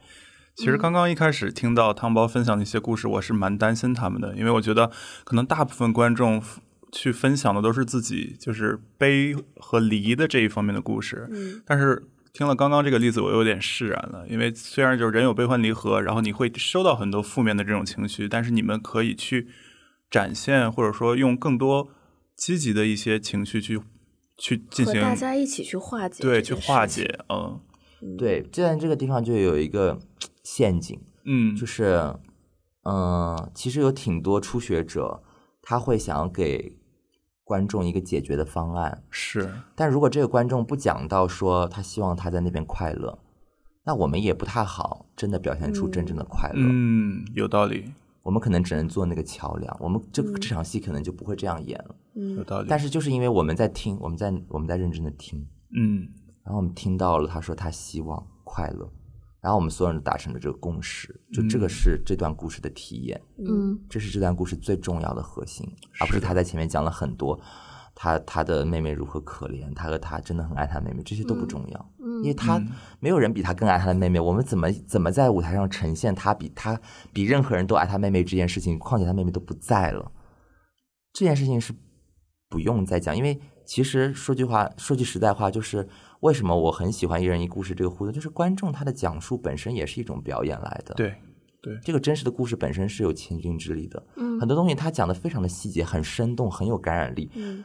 其实刚刚一开始听到汤包分享的一些故事，我是蛮担心他们的，因为我觉得可能大部分观众去分享的都是自己就是悲和离的这一方面的故事，嗯但是听了刚刚这个例子，我有点释然了，因为虽然就是人有悲欢离合，然后你会收到很多负面的这种情绪，但是你们可以去展现，或者说用更多积极的一些情绪去去进行和大家一起去化解，对去化。解，嗯对，就在这个地方就有一个陷阱，嗯，就是，嗯、其实有挺多初学者，他会想要给观众一个解决的方案，是。但如果这个观众不讲到说他希望他在那边快乐，那我们也不太好真的表现出真正的快乐。嗯有道理，我们可能只能做那个桥梁，我们这这场戏可能就不会这样演了。嗯。有道理，但是就是因为我们在听，我们在我们在认真的听，嗯。然后我们听到了他说他希望快乐，然后我们所有人都达成了这个共识，就这个嗯。是这段故事的体验，嗯这是这段故事最重要的核心，而不是他在前面讲了很多他他的妹妹如何可怜，他和他真的很爱他妹妹，这些都不重要，嗯因为他没有人比他更爱他的妹妹，我们怎么怎么在舞台上呈现他比他比任何人都爱他妹妹这件事情，况且他妹妹都不在了，这件事情是不用再讲，因为其实说句话，说句实在话，就是为什么我很喜欢一人一故事这个互动，就是观众他的讲述本身也是一种表演来的。，对，对这个真实的故事本身是有千钧之力的，嗯很多东西他讲的非常的细节，很生动，很有感染力。嗯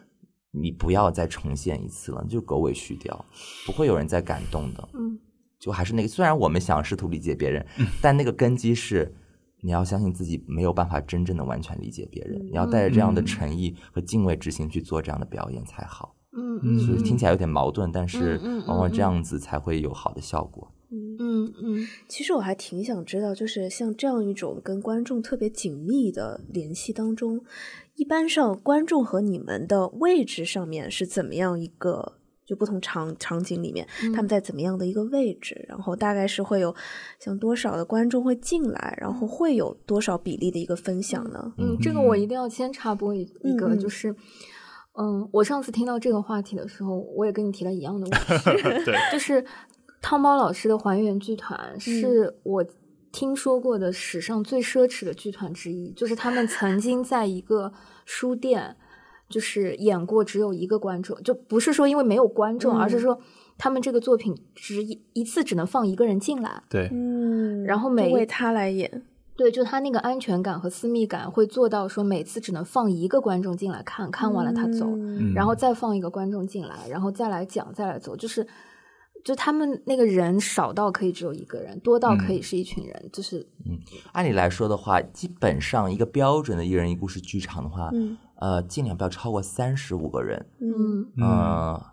你不要再重现一次了，就狗尾续貂，不会有人再感动的。嗯就还是那个，虽然我们想试图理解别人，但那个根基是你要相信自己没有办法真正的完全理解别人，你要带着这样的诚意和敬畏之心去做这样的表演才好。嗯嗯就是听起来有点矛盾，但是往往这样子才会有好的效果。嗯嗯嗯其实我还挺想知道，就是像这样一种跟观众特别紧密的联系当中，一般上观众和你们的位置上面是怎么样一个？就不同场场景里面，他们在怎么样的一个位置，然后大概是会有像多少的观众会进来，然后会有多少比例的一个分享呢？嗯，这个我一定要先插播一一个，就是，嗯，我上次听到这个话题的时候，我也跟你提了一样的问题，对，就是汤包老师的还原剧团是我听说过的史上最奢侈的剧团之一，就是他们曾经在一个书店。就是演过只有一个观众，就不是说因为没有观众，嗯而是说他们这个作品只一一次只能放一个人进来，对，嗯然后每为他来演，对，就他那个安全感和私密感会做到说每次只能放一个观众进来看看完了他走，嗯然后再放一个观众进来，然后再来讲再来走，就是就他们那个人少到可以只有一个人，多到可以是一群人，就是嗯按理来说的话，基本上一个标准的一人一故事剧场的话，嗯呃，尽量不要超过三十五个人，嗯嗯呃，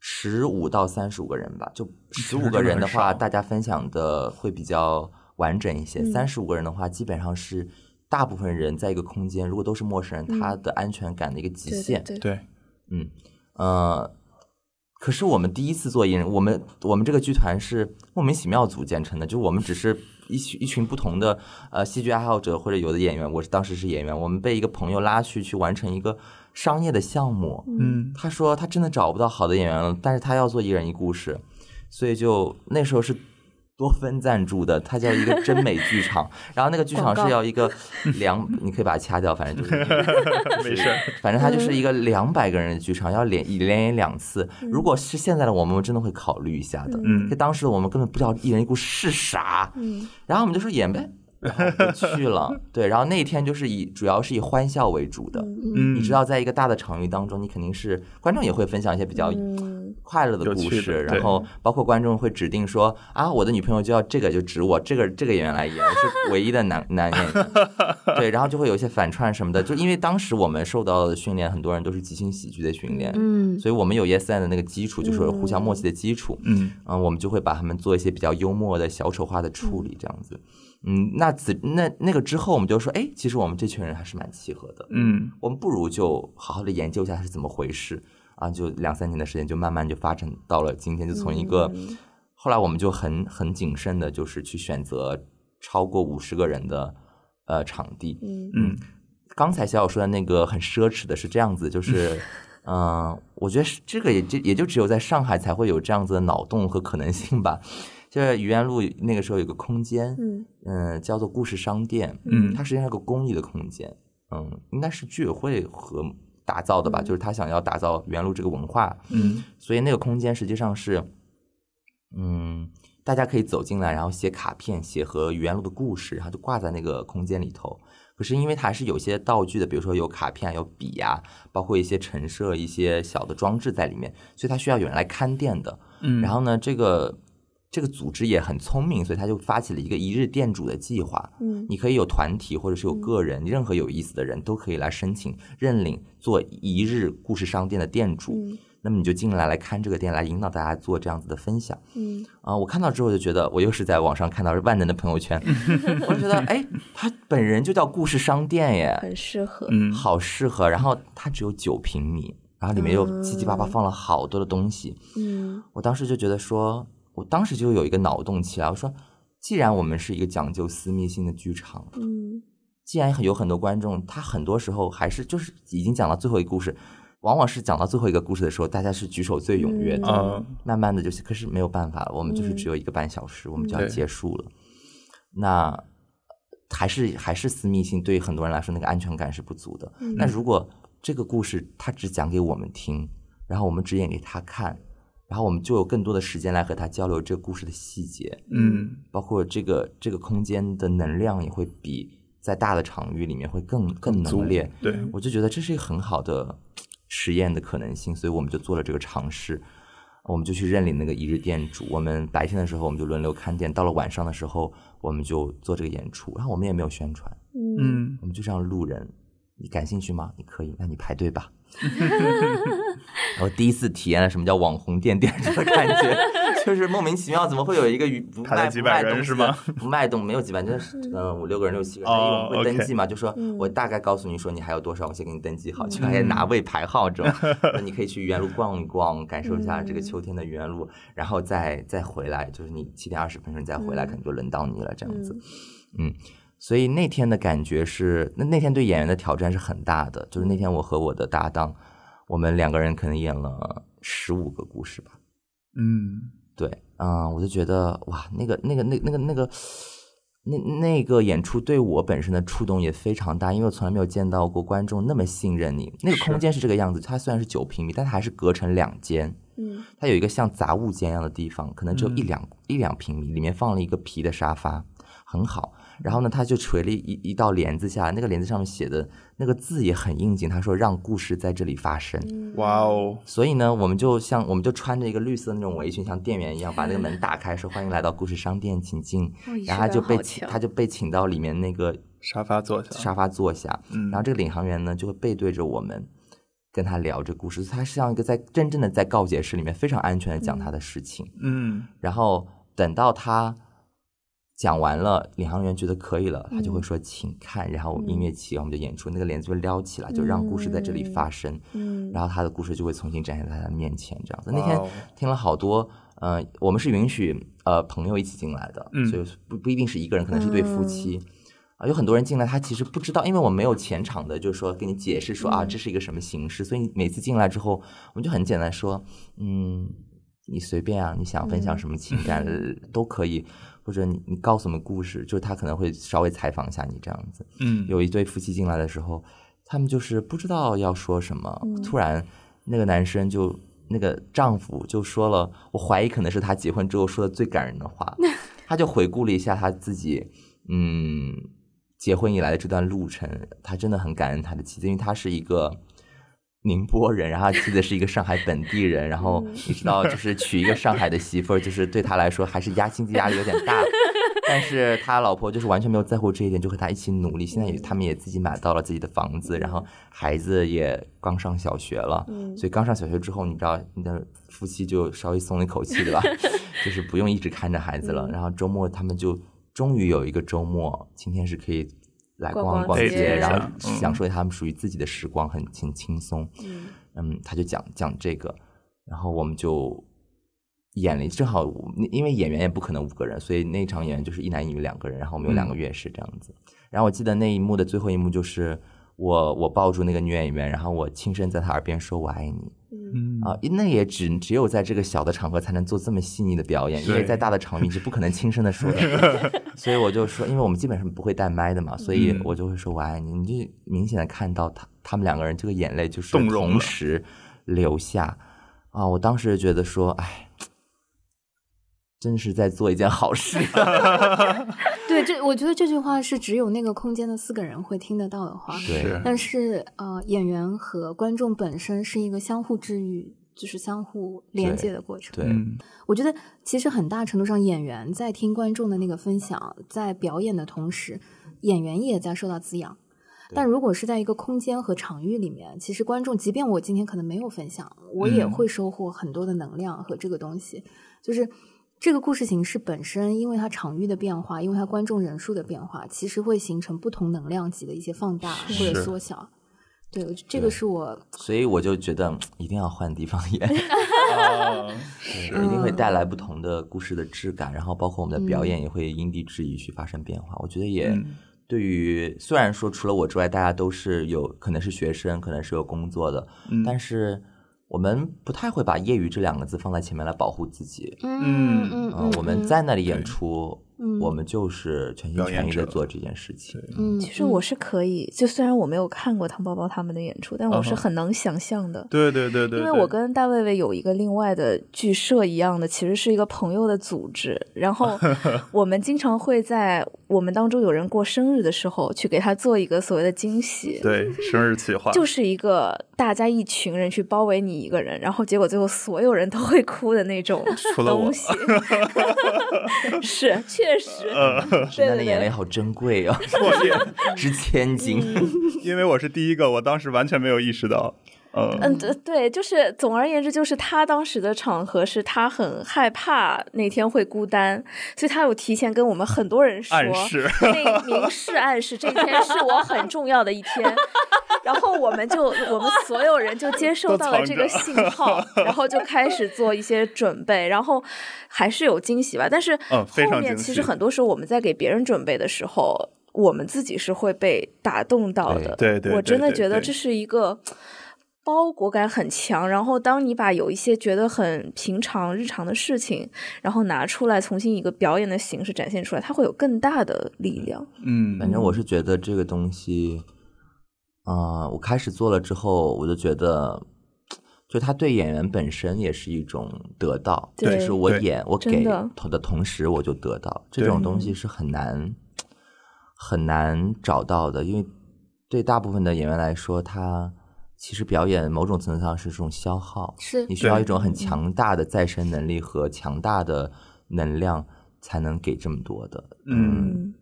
十五到三十五个人吧。就十五个人的话，大家分享的会比较完整一些；嗯三十五个人的话，基本上是大部分人在一个空间，如果都是陌生人，嗯他的安全感的一个极限。对对，对，嗯，呃，可是我们第一次做艺人，我们我们这个剧团是莫名其妙组建成的，就我们只是一群一群不同的呃戏剧爱好者或者有的演员，我是当时是演员，我们被一个朋友拉去去完成一个商业的项目。嗯他说他真的找不到好的演员了，但是他要做一人一故事，所以就那时候是多芬赞助的，它叫一个真美剧场，然后那个剧场是要一个两，你可以把它掐掉，反正就是。没事。儿，反正它就是一个两百个人的剧场，要连连演两次。如果是现在的我们，我们真的会考虑一下的。嗯。就当时我们根本不知道一人一故事是啥，嗯。然后我们就说演呗，然后就去了。对，然后那一天就是以主要是以欢笑为主的。嗯，你知道，在一个大的场域当中，你肯定是观众也会分享一些比较嗯快乐的故事，然后包括观众会指定说啊，我的女朋友就要这个，就指我这个这个演员来演，我是唯一的男男演员。对，然后就会有一些反串什么的，就因为当时我们受到的训练，很多人都是即兴喜剧的训练，嗯所以我们有 Yes and 的那个基础，就是互相默契的基础。嗯嗯，我们就会把他们做一些比较幽默的小丑化的处理，这样子。嗯，那此那那个之后，我们就说，哎，其实我们这群人还是蛮契合的。嗯我们不如就好好的研究一下是怎么回事啊！就两三年的时间，就慢慢就发展到了今天，就从一个，嗯后来我们就很很谨慎的，就是去选择超过五十个人的呃场地。嗯嗯刚才小小说的那个很奢侈的是这样子，就 是。嗯、我觉得是这个也就也就只有在上海才会有这样子的脑洞和可能性吧。就是愚园路那个时候有个空间，嗯。嗯、叫做故事商店，嗯。它实际上是个公益的空间，嗯，应该是居委会和打造的吧，就是他想要打造愚园路这个文化，嗯。所以那个空间实际上是，嗯，大家可以走进来，然后写卡片，写和愚园路的故事，然后就挂在那个空间里头。可是因为它还是有些道具的，比如说有卡片、有笔呀、包括一些陈设、一些小的装置在里面，所以它需要有人来看店的。嗯，然后呢，这个这个组织也很聪明，所以他就发起了一个一日店主的计划。嗯你可以有团体或者是有个人，任何有意思的人都可以来申请认领做一日故事商店的店主。嗯那么你就进来来看这个店，来引导大家做这样子的分享嗯啊、我看到之后就觉得，我又是在网上看到万能的朋友圈，我就觉得，哎，他本人就叫故事商店耶，很适合。嗯好适合。然后他只有九平米，然后里面又七七八八放了好多的东西。嗯我当时就觉得说，我当时就有一个脑洞起来，我说，既然我们是一个讲究私密性的剧场，嗯既然有很多观众，他很多时候还是就是已经讲到最后一个故事，往往是讲到最后一个故事的时候，大家是举手最踊跃的。啊慢慢的就是，可是没有办法了，我们就是只有一个半小时，我们就要结束了。那还是还是私密性对于很多人来说，那个安全感是不足的。那如果这个故事他只讲给我们听，然后我们只演给他看，然后我们就有更多的时间来和他交流这个故事的细节，嗯包括这个这个空间的能量也会比在大的场域里面会更更浓烈。对，我就觉得这是一个很好的实验的可能性，所以我们就做了这个尝试。我们就去认领那个一日店主，我们白天的时候我们就轮流看店，到了晚上的时候我们就做这个演出，然后我们也没有宣传，嗯嗯我们就这样路人，你感兴趣吗？你可以，那你排队吧。我第一次体验了什么叫网红店店主的感觉，就是莫名其妙，怎么会有一个鱼不卖不卖东西的是吗？不卖东没有几百，就是嗯五六个人六七个人，哦因为我们会登记嘛，就说嗯我大概告诉你说你还有多少，我先给你登记好，就还拿位排号这种，那你可以去愚园路逛一逛，感受一下这个秋天的愚园路，然后再再回来，就是你七点二十分钟再回来，嗯可能就轮到你了这样子，嗯。所以那天的感觉是，那那天对演员的挑战是很大的。就是那天我和我的搭档，我们两个人可能演了十五个故事吧。嗯对，嗯，我就觉得哇，那个、那个、那、那个、那个，那那个演出对我本身的触动也非常大，因为我从来没有见到过观众那么信任你。那个空间是这个样子，它虽然是九平米，但它还是隔成两间。嗯它有一个像杂物间一样的地方，可能只有一嗯两、一两平米，里面放了一个皮的沙发，很好。然后呢，他就垂了一一道帘子下来，那个帘子上面写的那个字也很应景，他说让故事在这里发生。嗯哇哦，所以呢，我们就像我们就穿着一个绿色的那种围裙，像店员一样，把那个门打开，说欢迎来到故事商店，请进。然后他就被请，他就被请到里面那个沙发坐下，沙发坐下，嗯然后这个领航员呢就会背对着我们，跟他聊这故事。他是像一个在真正的在告解室里面非常安全的讲他的事情。嗯然后等到他讲完了，领航员觉得可以了，他就会嗯说请看，然后音乐起，我们就演出，那个帘子就撩起来，就让故事在这里发生。嗯然后他的故事就会重新展现在他的面前，这样子。那天听了好多，呃，我们是允许呃朋友一起进来的，嗯所以不不一定是一个人，可能是一对夫妻。啊，有很多人进来，他其实不知道，因为我没有前场的，就是说给你解释说啊，这是一个什么形式，所以你每次进来之后，我们就很简单说，嗯，你随便啊，你想分享什么情感、都可以，或者你你告诉我们故事，就是他可能会稍微采访一下你这样子。嗯。有一对夫妻进来的时候，他们就是不知道要说什么，嗯。突然那个男生就那个丈夫就说了，我怀疑可能是他结婚之后说的最感人的话，他就回顾了一下他自己，嗯，结婚以来的这段路程，他真的很感恩他的妻子，因为他是一个。宁波人，然后他妻子是一个上海本地人，然后你知道，就是娶一个上海的媳妇儿，就是对他来说还是压经济压力有点大。但是他老婆就是完全没有在乎这一点，就和他一起努力。现在也他们也自己买到了自己的房子，然后孩子也刚上小学了。嗯所以刚上小学之后，你知道你的夫妻就稍微松了一口气，对吧？就是不用一直看着孩子了。然后周末他们就终于有一个周末，今天是可以来逛逛逛街街，然后嗯享受他们属于自己的时光，很很轻松。嗯嗯，他就讲讲这个，然后我们就演了，正好因为演员也不可能五个人，所以那场演员就是一男一女两个人，然后我们有两个乐师这样子。然后我记得那一幕的最后一幕就是我我抱住那个女演员，然后我轻声在她耳边说我爱你嗯啊，那也只只有在这个小的场合才能做这么细腻的表演，因为在大的场域你是不可能轻声的说的，所以我就说，因为我们基本上不会带麦的嘛，所以嗯我就会说我爱你，你就明显的看到他他们两个人这个眼泪就是同时流下啊！我当时觉得说，哎，真是在做一件好事。对，这我觉得这句话是只有那个空间的四个人会听得到的话。对是，但是呃，演员和观众本身是一个相互治愈，就是相互连接的过程。对嗯我觉得其实很大程度上，演员在听观众的那个分享，在表演的同时，演员也在受到滋养。但如果是在一个空间和场域里面，其实观众，即便我今天可能没有分享，我也嗯会收获很多的能量和这个东西。就是这个故事形式本身，因为它场域的变化，因为它观众人数的变化，其实会形成不同能量级的一些放大或者缩小。对，这个是我所以我就觉得一定要换地方演，一定会带来不同的故事的质感，然后包括我们的表嗯演也会因地制宜去发生变化。我觉得也嗯对于虽然说除了我之外，大家都是有可能是学生，可能是有工作的，嗯但是我们不太会把业余这两个字放在前面来保护自己。嗯嗯，我们在那里演出，嗯我们就是全心全意的做这件事情。嗯，其实我是可以，就虽然我没有看过汤包包他们的演出，但我是很能想象的。对对对对，因为我跟大卫卫有一个另外的剧社一样的，其实是一个朋友的组织。然后 我们经常会在我们当中有人过生日的时候，去给他做一个所谓的惊喜。对生日企划就是一个大家一群人去包围你一个人，然后结果最后所有人都会哭的那种除了我东西。是，确实，呃，现在的眼泪好珍贵哦，我也 值千金。因为我是第一个，我当时完全没有意识到，呃，嗯，对对，就是总而言之，就是他当时的场合是他很害怕那天会孤单，所以他有提前跟我们很多人说，那明示暗示这一天是我很重要的一天。然后我们就我们所有人就接收到了这个信号，然后就开始做一些准备，然后还是有惊喜吧。但是后面其实很多时候我们在给别人准备的时候，我们自己是会被打动到的。对对对我真的觉得这是一个包裹感很强。然后当你把有一些觉得很平常日常的事情，然后拿出来重新以一个表演的形式展现出来，它会有更大的力量。嗯，反正我是觉得这个东西，啊、我开始做了之后，我就觉得，就它对演员本身也是一种得到，就是我演我给真的同的同时，我就得到这种东西是很难很难找到的，因为对大部分的演员来说，他其实表演某种程度上是这种消耗，是你需要一种很强大的再生能力和强大的能量才能给这么多的，嗯嗯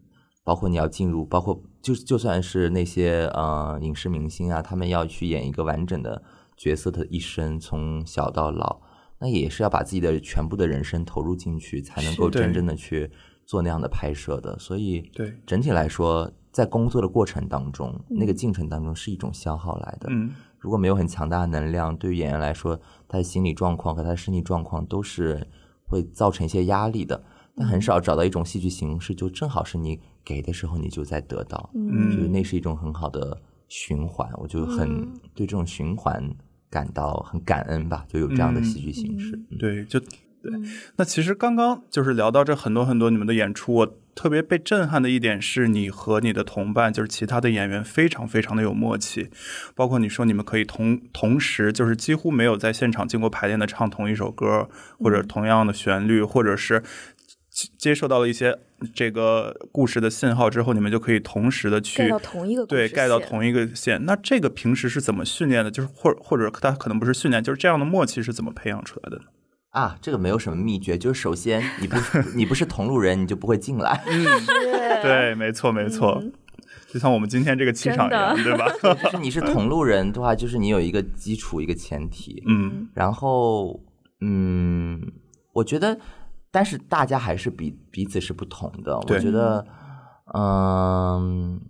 包括你要进入，包括就就算是那些呃影视明星啊，他们要去演一个完整的角色的一生，从小到老，那也是要把自己的全部的人生投入进去，才能够真正的去做那样的拍摄的。所以，对整体来说，在工作的过程当中，那个嗯进程当中是一种消耗来的。嗯如果没有很强大的能量，对于演员来说，他的心理状况和他的身体状况都是会造成一些压力的。但很少找到一种戏剧形式，就正好是你给的时候，你就在得到，嗯就是那是一种很好的循环。我就很嗯对这种循环感到很感恩吧，就有这样的戏剧形式。嗯对，就对。那其实刚刚就是聊到这很多很多你们的演出，我特别被震撼的一点是你和你的同伴，就是其他的演员非常非常的有默契，包括你说你们可以同同时就是几乎没有在现场经过排练的唱同一首歌，或者同样的旋律，或者是。接接受到了一些这个故事的信号之后，你们就可以同时的去盖到同一个对盖到同一个线。那这个平时是怎么训练的？就是或或者他可能不是训练，就是这样的默契是怎么培养出来的呢？啊，这个没有什么秘诀，就是首先你不你不是同路人，你就不会进来。对对，没错，没错，就像我们今天这个气场一样，对吧？就是你是同路人的话，就是你有一个基础，一个前提。嗯然后，嗯，我觉得，但是大家还是彼彼此是不同的。我觉得，嗯，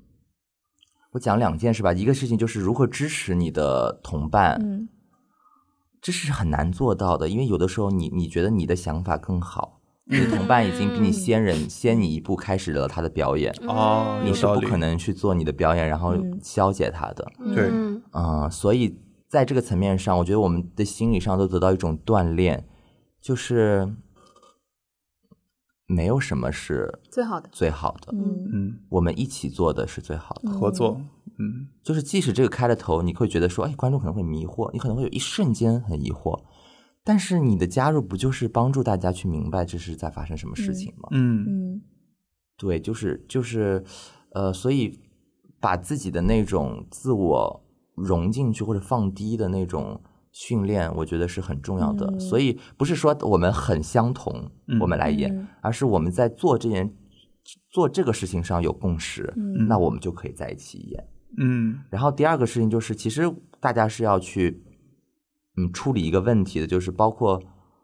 我讲两件事吧。一个事情就是如何支持你的同伴，嗯这是很难做到的，因为有的时候你你觉得你的想法更好，你的同伴已经比你先人先你一步开始了他的表演，哦，你是不可能去做你的表演然后嗯。消解他的。对。嗯嗯，所以在这个层面上，我觉得我们的心理上都得到一种锻炼，就是没有什么是最好的，最好的，嗯。嗯，我们一起做的是最好的。合作，嗯就是即使这个开了头，你会觉得说，哎，观众可能会迷惑，你可能会有一瞬间很疑惑，但是你的加入不就是帮助大家去明白这是在发生什么事情吗？嗯嗯对，就是就是，呃，所以把自己的那种自我融进去或者放低的那种训练，我觉得是很重要的。嗯所以不是说我们很相同，嗯我们来演，嗯而是我们在做这件做这个事情上有共识，嗯那我们就可以在一起演。嗯。然后第二个事情就是，其实大家是要去嗯处理一个问题的，就是包括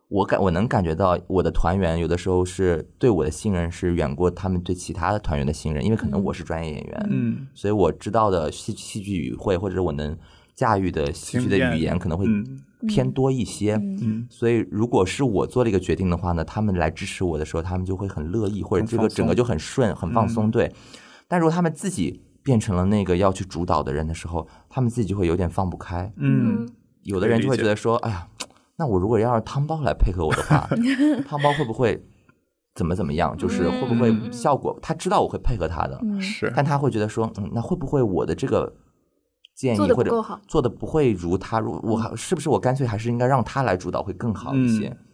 我感我能感觉到我的团员有的时候是对我的信任是远过他们对其他的团员的信任，因为可能我是专业演员，嗯。所以我知道的戏戏剧语汇或者是我能驾驭的戏剧的语言可能会嗯。偏多一些。嗯。嗯。所以，如果是我做了一个决定的话呢，他们来支持我的时候，他们就会很乐意，或者这个整个就很顺、很放松。嗯。对，但如果他们自己变成了那个要去主导的人的时候，他们自己就会有点放不开。嗯有的人就会觉得说，哎呀，那我如果要让汤包来配合我的话，汤包会不会怎么怎么样，就是会不会嗯。效果，他知道我会配合他的，嗯。是，但他会觉得说，嗯，那会不会我的这个建议或者做的不会如他如我还是不是我干脆还是应该让他来主导会更好一些？嗯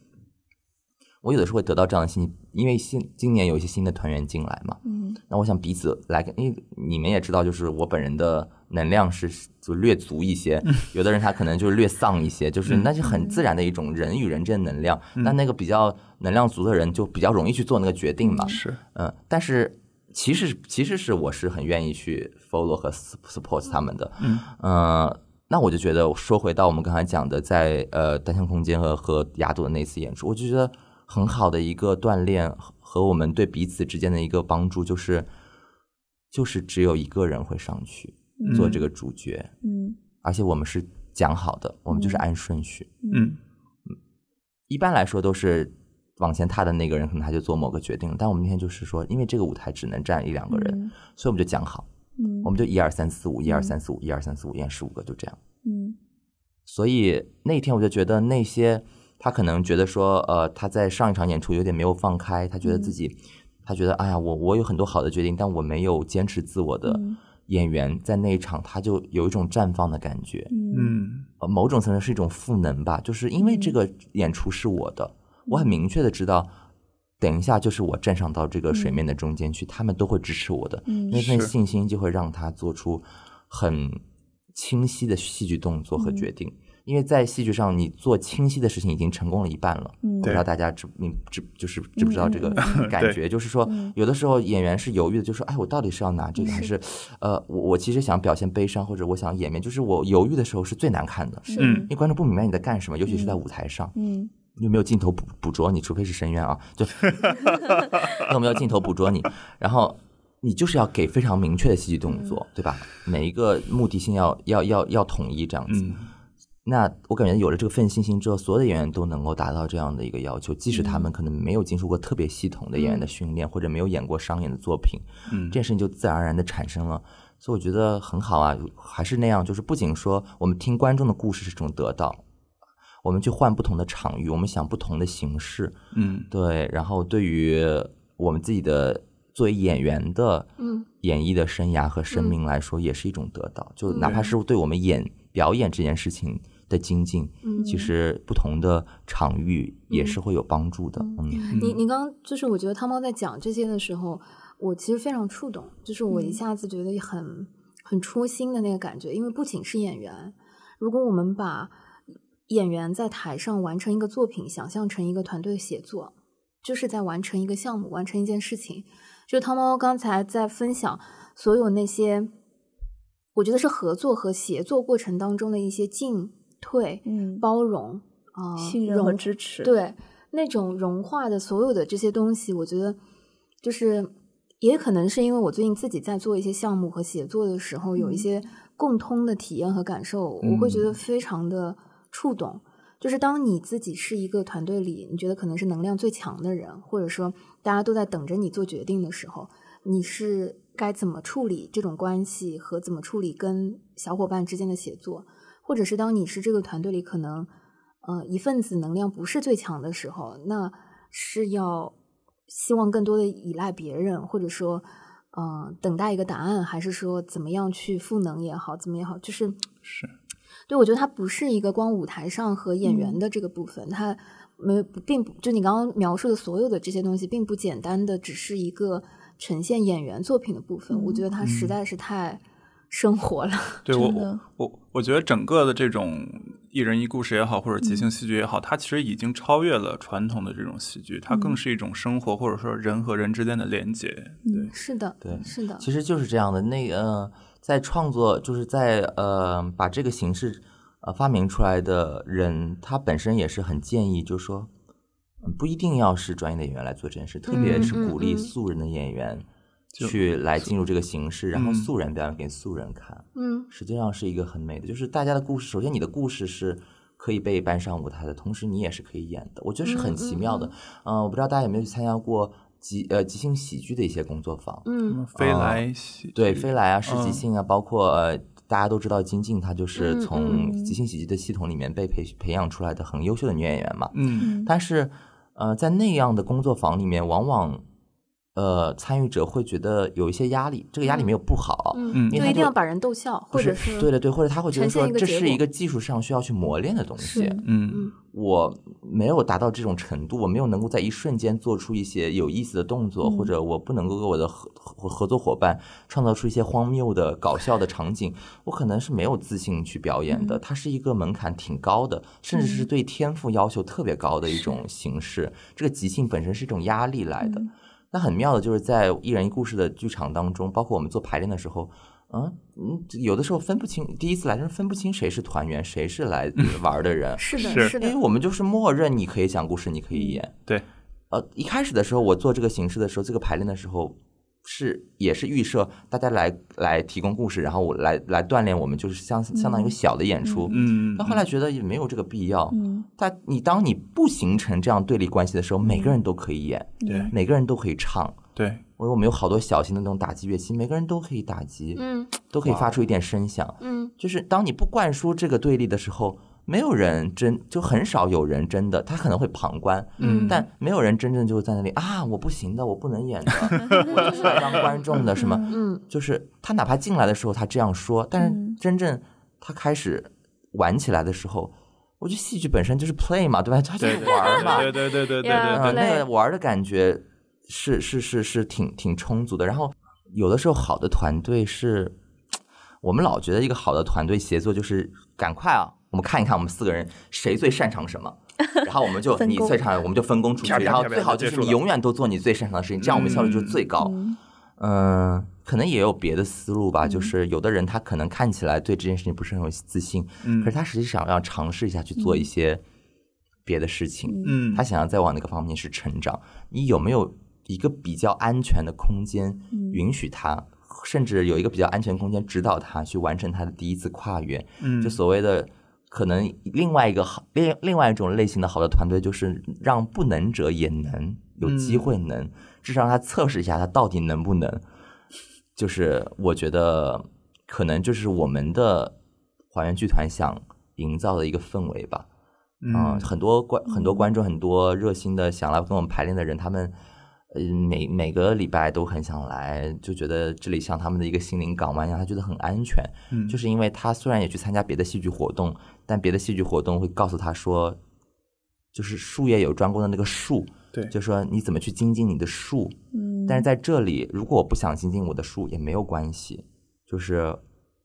我有的时候会得到这样的信息，因为新今年有一些新的团员进来嘛，嗯那我想彼此来跟，因为你们也知道，就是我本人的能量是就略足一些，有的人他可能就是略丧一些，就是嗯那是很自然的一种人与人之间的能量。那那个比较能量足的人就比较容易去做那个决定嘛。是，嗯，但是其实其实是我是很愿意去 follow 和 sup- support 他们的。嗯呃那我就觉得说回到我们刚才讲的在，呃单向空间和和雅朵的那次演出，我就觉得很好的一个锻炼和和我们对彼此之间的一个帮助，就是就是只有一个人会上去做这个主角，嗯。而且我们是讲好的，我们就是按顺序。嗯。一般来说都是往前踏的那个人，可能他就做某个决定。但我们那天就是说，因为这个舞台只能站一两个人，嗯。所以我们就讲好，嗯。我们就一二三四五，一二三四五，一二三四五，演十五个，就这样。嗯所以那天我就觉得那些他可能觉得说，呃，他在上一场演出有点没有放开，他觉得自己，他觉得哎呀，我我有很多好的决定，但我没有坚持自我的嗯。演员，在那一场他就有一种绽放的感觉。嗯。某种层面是一种赋能吧，就是因为这个演出是我的，我很明确的知道，等一下就是我站上到这个水面的中间去，他们都会支持我的，嗯那份信心就会让他做出很清晰的戏剧动作和决定。因为在戏剧上，你做清晰的事情已经成功了一半了。嗯不知道大家知你知就是知不知道这个感觉？就是说，有的时候演员是犹豫的，就说：“哎，我到底是要拿这个，还是呃，我我其实想表现悲伤，或者我想掩面，就是我犹豫的时候是最难看的。”嗯因为观众不明白你在干什么，尤其是在舞台上，嗯又没有镜头捕捕捉你，除非是深渊啊，就 又没有镜头捕捉你，然后你就是要给非常明确的戏剧动作，对吧？每一个目的性要要要要统一这样子。嗯那我感觉有了这个份信心之后，所有的演员都能够达到这样的一个要求，即使他们可能没有经受过特别系统的演员的训练，或者没有演过商演的作品，嗯。这件事情就自然而然的产生了。所以我觉得很好啊，还是那样，就是不仅说我们听观众的故事是一种得到，我们去换不同的场域，我们想不同的形式，嗯。对，然后对于我们自己的作为演员的嗯。演绎的生涯和生命来说，也是一种得到。就哪怕是对我们演表演这件事情的精进，嗯其实不同的场域也是会有帮助的。嗯你你刚刚就是我觉得汤猫在讲这些的时候，我其实非常触动，就是我一下子觉得很、很戳心的那个感觉，因为不仅是演员，如果我们把演员在台上完成一个作品，想象成一个团队协作，就是在完成一个项目，完成一件事情。就汤猫刚才在分享所有那些，我觉得是合作和协作过程当中的一些进退、嗯。包容啊、信任和支持，对那种融化的所有的这些东西，我觉得就是也可能是因为我最近自己在做一些项目和写作的时候，有一些共通的体验和感受，我会觉得非常的触动。就是当你自己是一个团队里，你觉得可能是能量最强的人，或者说大家都在等着你做决定的时候，你是该怎么处理这种关系和怎么处理跟小伙伴之间的协作，或者是当你是这个团队里可能呃一份子能量不是最强的时候，那是要希望更多的依赖别人，或者说嗯、呃等待一个答案，还是说怎么样去赋能也好，怎么也好，就是是对，我觉得它不是一个光舞台上和演员嗯的这个部分，它没并不就你刚刚描述的所有的这些东西，并不简单的只是一个呈现演员作品的部分。我觉得它实在是太生活了。对我我我我觉得整个的这种一人一故事也好，或者即兴戏剧也好，它其实已经超越了传统的这种戏剧，它更是一种生活或者说人和人之间的连接。对，是的，对是的，其实就是这样的。那个、呃、在创作，就是在呃把这个形式呃发明出来的人，他本身也是很建议，就是说嗯不一定要是专业的演员来做这件事，特别嗯是鼓励素人的演员就去来进入这个形式，然后嗯素人表演给素人看。嗯实际上是一个很美的，就是大家的故事。首先，你的故事是可以被搬上舞台的，同时你也是可以演的，我觉得是很奇妙的。嗯、我不知道大家有没有去参加过即呃即兴喜剧的一些工作坊？嗯飞来喜剧对，飞来啊，是即嗯兴啊，包括呃大家都知道金靖，她就是嗯从嗯即兴喜剧的系统里面被培培养出来的很优秀的女演员嘛。嗯但是呃，在那样的工作坊里面，往往呃参与者会觉得有一些压力，这个压力没有不好，嗯，因为就就一定要把人逗笑，不或者是对的对，或者他会觉得说这是一个技术上需要去磨练的东西是。嗯我没有达到这种程度，我没有能够在一瞬间做出一些有意思的动作，嗯或者我不能够给我的合合合作伙伴创造出一些荒谬的、搞笑的场景，我可能是没有自信去表演的。它是一个门槛挺高的，甚至是对天赋要求特别高的一种形式。这个即兴本身是一种压力来的。那很妙的就是在一人一故事的剧场当中，包括我们做排练的时候。嗯嗯，有的时候分不清，第一次来的时候分不清谁是团员，谁是来玩的人。是的，是是的因为，我们就是默认你可以讲故事，你可以演。对，呃，一开始的时候，我做这个形式的时候，这个排练的时候是也是预设大家来来提供故事，然后我来来锻炼我们，就是相相当于一个小的演出。嗯，但后来觉得也没有这个必要。嗯但你当你不形成这样对立关系的时候，每个人都可以演，对每个人都可以唱。对，我我们有好多小型的那种打击乐器，每个人都可以打击，嗯都可以发出一点声响。嗯就是当你不灌输这个对立的时候，没有人真就很少有人真的，他可能会旁观，嗯但没有人真正就在那里啊，我不行的，我不能演的，我就是来当观众的，什么？嗯就是他哪怕进来的时候他这样说，但是嗯真正他开始玩起来的时候，我觉得戏剧本身就是 play 嘛，对吧？他就是玩嘛，对对对对对对对，那个玩的感觉是是是是挺挺充足的。然后有的时候好的团队是，我们老觉得一个好的团队协作就是赶快啊，我们看一看我们四个人谁最擅长什么。然后我们就你最擅长，我们就分工出去，然后最好就是你永远都做你最擅长的事情，这样我们效率就是最高。嗯嗯，可能也有别的思路吧，就是有的人他可能看起来对这件事情不是很有自信，嗯可是他实际上要尝试一下去做一些别的事情，嗯他想要再往那个方面去成长，你有没有一个比较安全的空间允许他，甚至有一个比较安全空间指导他去完成他的第一次跨越？嗯就所谓的可能另外一个好另另外一种类型的好的团队，就是让不能者也能有机会能，至少让他测试一下他到底能不能。就是我觉得可能就是我们的还原剧团想营造的一个氛围吧。啊、嗯很多观很多观众，很多热心的想来跟我们排练的人，他们呃每每个礼拜都很想来，就觉得这里像他们的一个心灵港湾一样，他觉得很安全。嗯就是因为他虽然也去参加别的戏剧活动，但别的戏剧活动会告诉他说，就是术业有专攻的那个术，对就说你怎么去精进你的术。嗯但是在这里，如果我不想精进我的术也没有关系，就是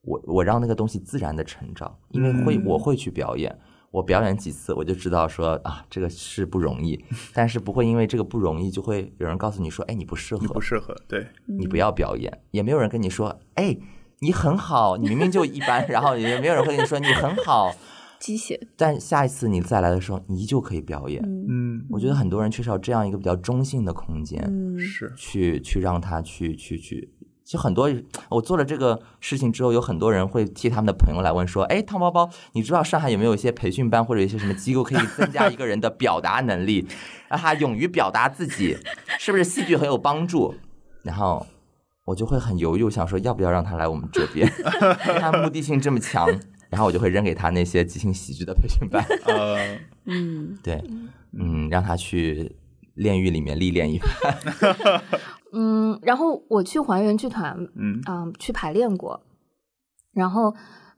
我我让那个东西自然的成长，因为会、嗯我会去表演，我表演几次我就知道说啊这个是不容易，但是不会因为这个不容易就会有人告诉你说哎你不适合，你不适合，对，你不要表演，也没有人跟你说哎你很好，你明明就一般，然后也没有人会跟你说你很好，鸡血，但下一次你再来的时候你依旧可以表演。嗯嗯，我觉得很多人缺少这样一个比较中性的空间。嗯是，去去让他去去去。其实很多我做了这个事情之后，有很多人会替他们的朋友来问说：“哎，汤包包，你知道上海有没有一些培训班或者一些什么机构可以增加一个人的表达能力，让他勇于表达自己，是不是戏剧很有帮助？”然后我就会很犹豫，我想说要不要让他来我们这边，因 为他目的性这么强。然后我就会扔给他那些即兴喜剧的培训班，呃，嗯对，嗯，让他去炼狱里面历练一番。嗯，然后我去还原剧团，嗯嗯，去排练过。然后，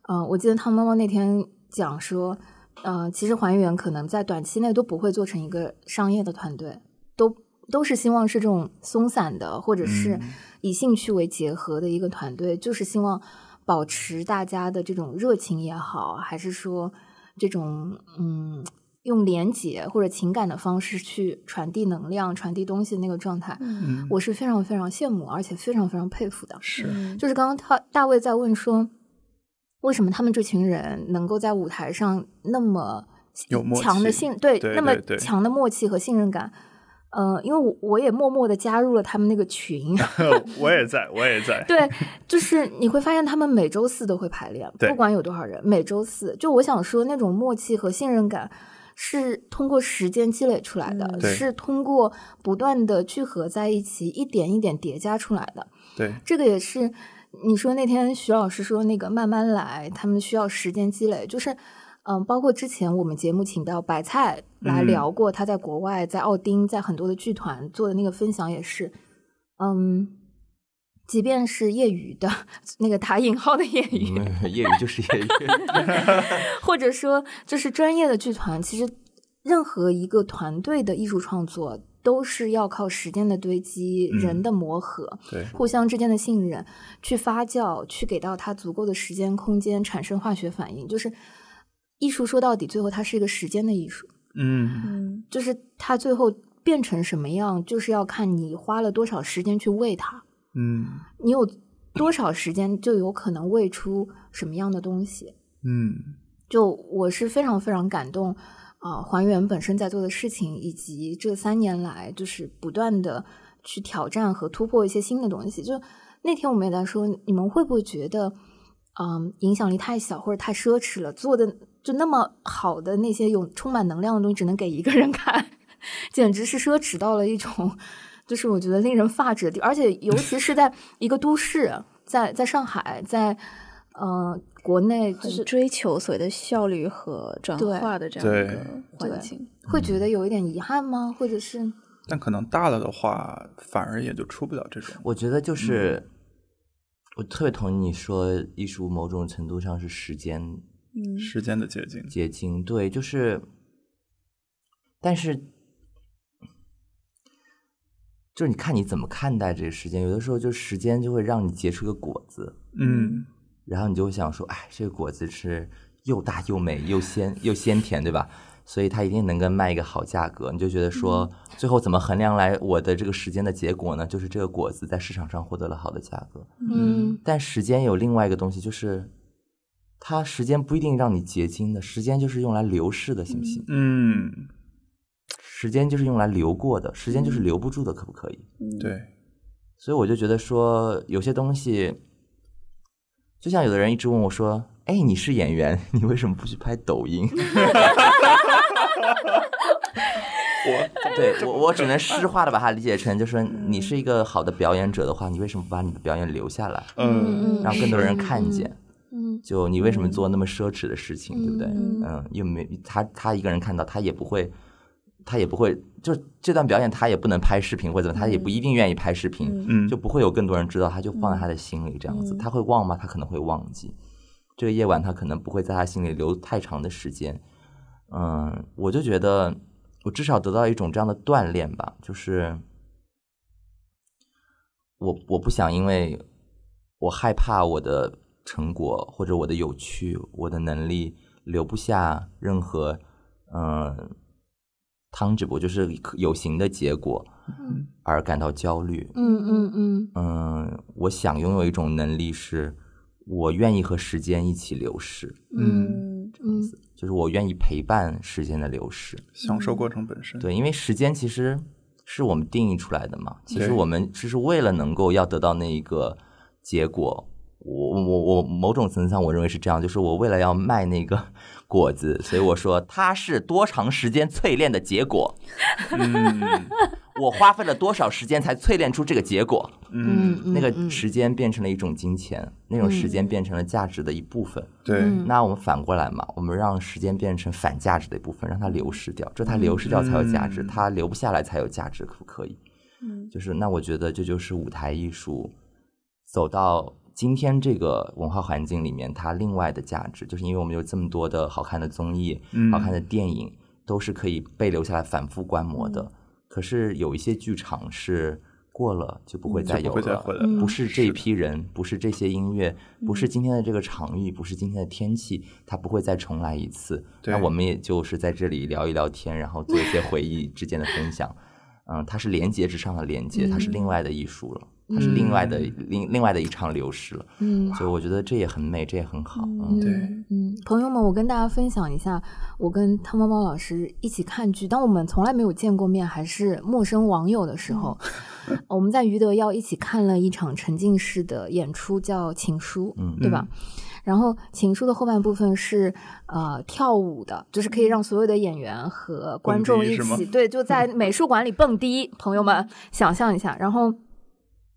嗯、我记得汤猫猫那天讲说，呃，其实还原可能在短期内都不会做成一个商业的团队，都都是希望是这种松散的，或者是嗯以兴趣为结合的一个团队，就是希望保持大家的这种热情也好，还是说这种嗯。用连接或者情感的方式去传递能量、传递东西的那个状态，嗯，我是非常非常羡慕，而且非常非常佩服的。是，嗯就是刚刚他大卫在问说，为什么他们这群人能够在舞台上那么有强的信对对那么对对强的默契和信任感？呃，因为我我也默默的加入了他们那个群 我也在，我也在，对，就是你会发现他们每周四都会排练，不管有多少人，每周四。就我想说，那种默契和信任感是通过时间积累出来的，嗯是通过不断的聚合在一起，一点一点叠加出来的。对，这个也是你说那天徐老师说那个慢慢来，他们需要时间积累，就是嗯，包括之前我们节目请到白菜来嗯。聊过，他在国外在奥丁在很多的剧团做的那个分享也是，嗯，即便是业余的 那个打引号的业余，嗯业余就是业余，或者说就是专业的剧团，其实任何一个团队的艺术创作都是要靠时间的堆积、嗯人的磨合、对，互相之间的信任去发酵，去给到它足够的时间空间，产生化学反应。就是艺术说到底，最后它是一个时间的艺术，嗯。嗯。就是它最后变成什么样，就是要看你花了多少时间去喂它，嗯你有多少时间，就有可能喂出什么样的东西。嗯就我是非常非常感动啊、还原本身在做的事情，以及这三年来就是不断的去挑战和突破一些新的东西。就那天我们也在说，你们会不会觉得，嗯，影响力太小或者太奢侈了？做的就那么好的那些有充满能量的东西，只能给一个人看，简直是奢侈到了一种，就是我觉得令人发指的地。而且尤其是在一个都市，在在上海，在呃国内，就是追求所谓的效率和转化的这样对一个对环境。会觉得有一点遗憾吗？或者是但可能大了的话，反而也就出不了这种。我觉得就是，我特别同意你说，艺术某种程度上是时间嗯时间的结晶，结晶，对，就是，但是，就是你看你怎么看待这个时间，有的时候就时间就会让你结出个果子，嗯然后你就会想说，哎，这个果子是又大又美又鲜又鲜甜，对吧？所以它一定能够卖一个好价格。你就觉得说，最后怎么衡量来我的这个时间的结果呢？就是这个果子在市场上获得了好的价格。嗯但时间有另外一个东西，就是它时间不一定让你结晶的，时间就是用来流逝的，行不行？嗯，时间就是用来流过的，时间就是留不住的，可不可以？对，所以我就觉得说，有些东西，就像有的人一直问我说：“哎，你是演员，你为什么不去拍抖音？” 我对我，我只能诗化的把它理解成，就是说你是一个好的表演者的话，你为什么不把你的表演留下来，嗯让更多人看见？嗯就你为什么做那么奢侈的事情，对不对？嗯嗯，又没他他一个人看到，他也不会，他也不会，就这段表演他也不能拍视频或者怎么，他也不一定愿意拍视频，嗯就不会有更多人知道，他就放在他的心里这样子。他会忘吗？他可能会忘记。这个夜晚他可能不会在他心里留太长的时间。嗯，我就觉得我至少得到一种这样的锻炼吧，就是我我不想因为我害怕我的成果或者我的有趣、我的能力留不下任何嗯 tangible 就是有形的结果嗯而感到焦虑。嗯嗯嗯嗯，我想拥有一种能力，是我愿意和时间一起流逝，嗯嗯就是我愿意陪伴时间的流逝。享受过程本身。对，因为时间其实是我们定义出来的嘛。其实我们只是为了能够要得到那一个结果，我我我某种层次上我认为是这样，就是我为了要卖那个果子，所以我说它是多长时间淬炼的结果，嗯。我花费了多少时间才淬炼出这个结果。嗯，嗯，那个嗯时间变成了一种金钱，那种时间变成了价值的一部分。对，嗯。那我们反过来嘛，我们让时间变成反价值的一部分，让它流失掉，这它流失掉才有价值，嗯。它留不下来才有价值，可不可以？嗯。就是那我觉得这就是舞台艺术走到今天这个文化环境里面，它另外的价值，就是因为我们有这么多的好看的综艺、嗯好看的电影，都是可以被留下来反复观摩的。嗯可是有一些剧场是过了就不会再有了，不会再回来嗯了。不是这一批人，不是这些音乐，不嗯是今天的这个场域，不是今天的天气，它不会再重来一次。那我们也就是在这里聊一聊天，然后做一些回忆之间的分享。嗯，它是连接之上的连接，它是另外的艺术了，它是另外的另另外的一场流失了。嗯所以我觉得这也很美，这也很好。嗯，对嗯，朋友们，我跟大家分享一下，我跟汤包包老师一起看剧，当我们从来没有见过面，还是陌生网友的时候，我们在余德耀一起看了一场沉浸式的演出，叫《情书》，嗯对吧？然后《情书》的后半部分是呃跳舞的，就是可以让所有的演员和观众一起，对，就在美术馆里蹦迪，朋友们 想象一下，然后。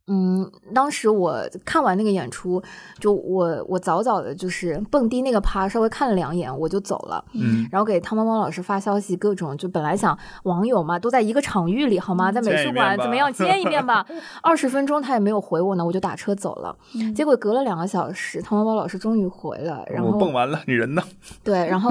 嗯，当时我看完那个演出，就我我早早的就是蹦迪那个趴稍微看了两眼我就走了，嗯，然后给汤猫猫老师发消息，各种就本来想网友嘛都在一个场域里好吗，在美术馆怎么样 见一面吧，二十分钟他也没有回我呢，我就打车走了。嗯结果隔了两个小时，汤猫猫老师终于回了，然我后蹦完了，你人呢？对，然后，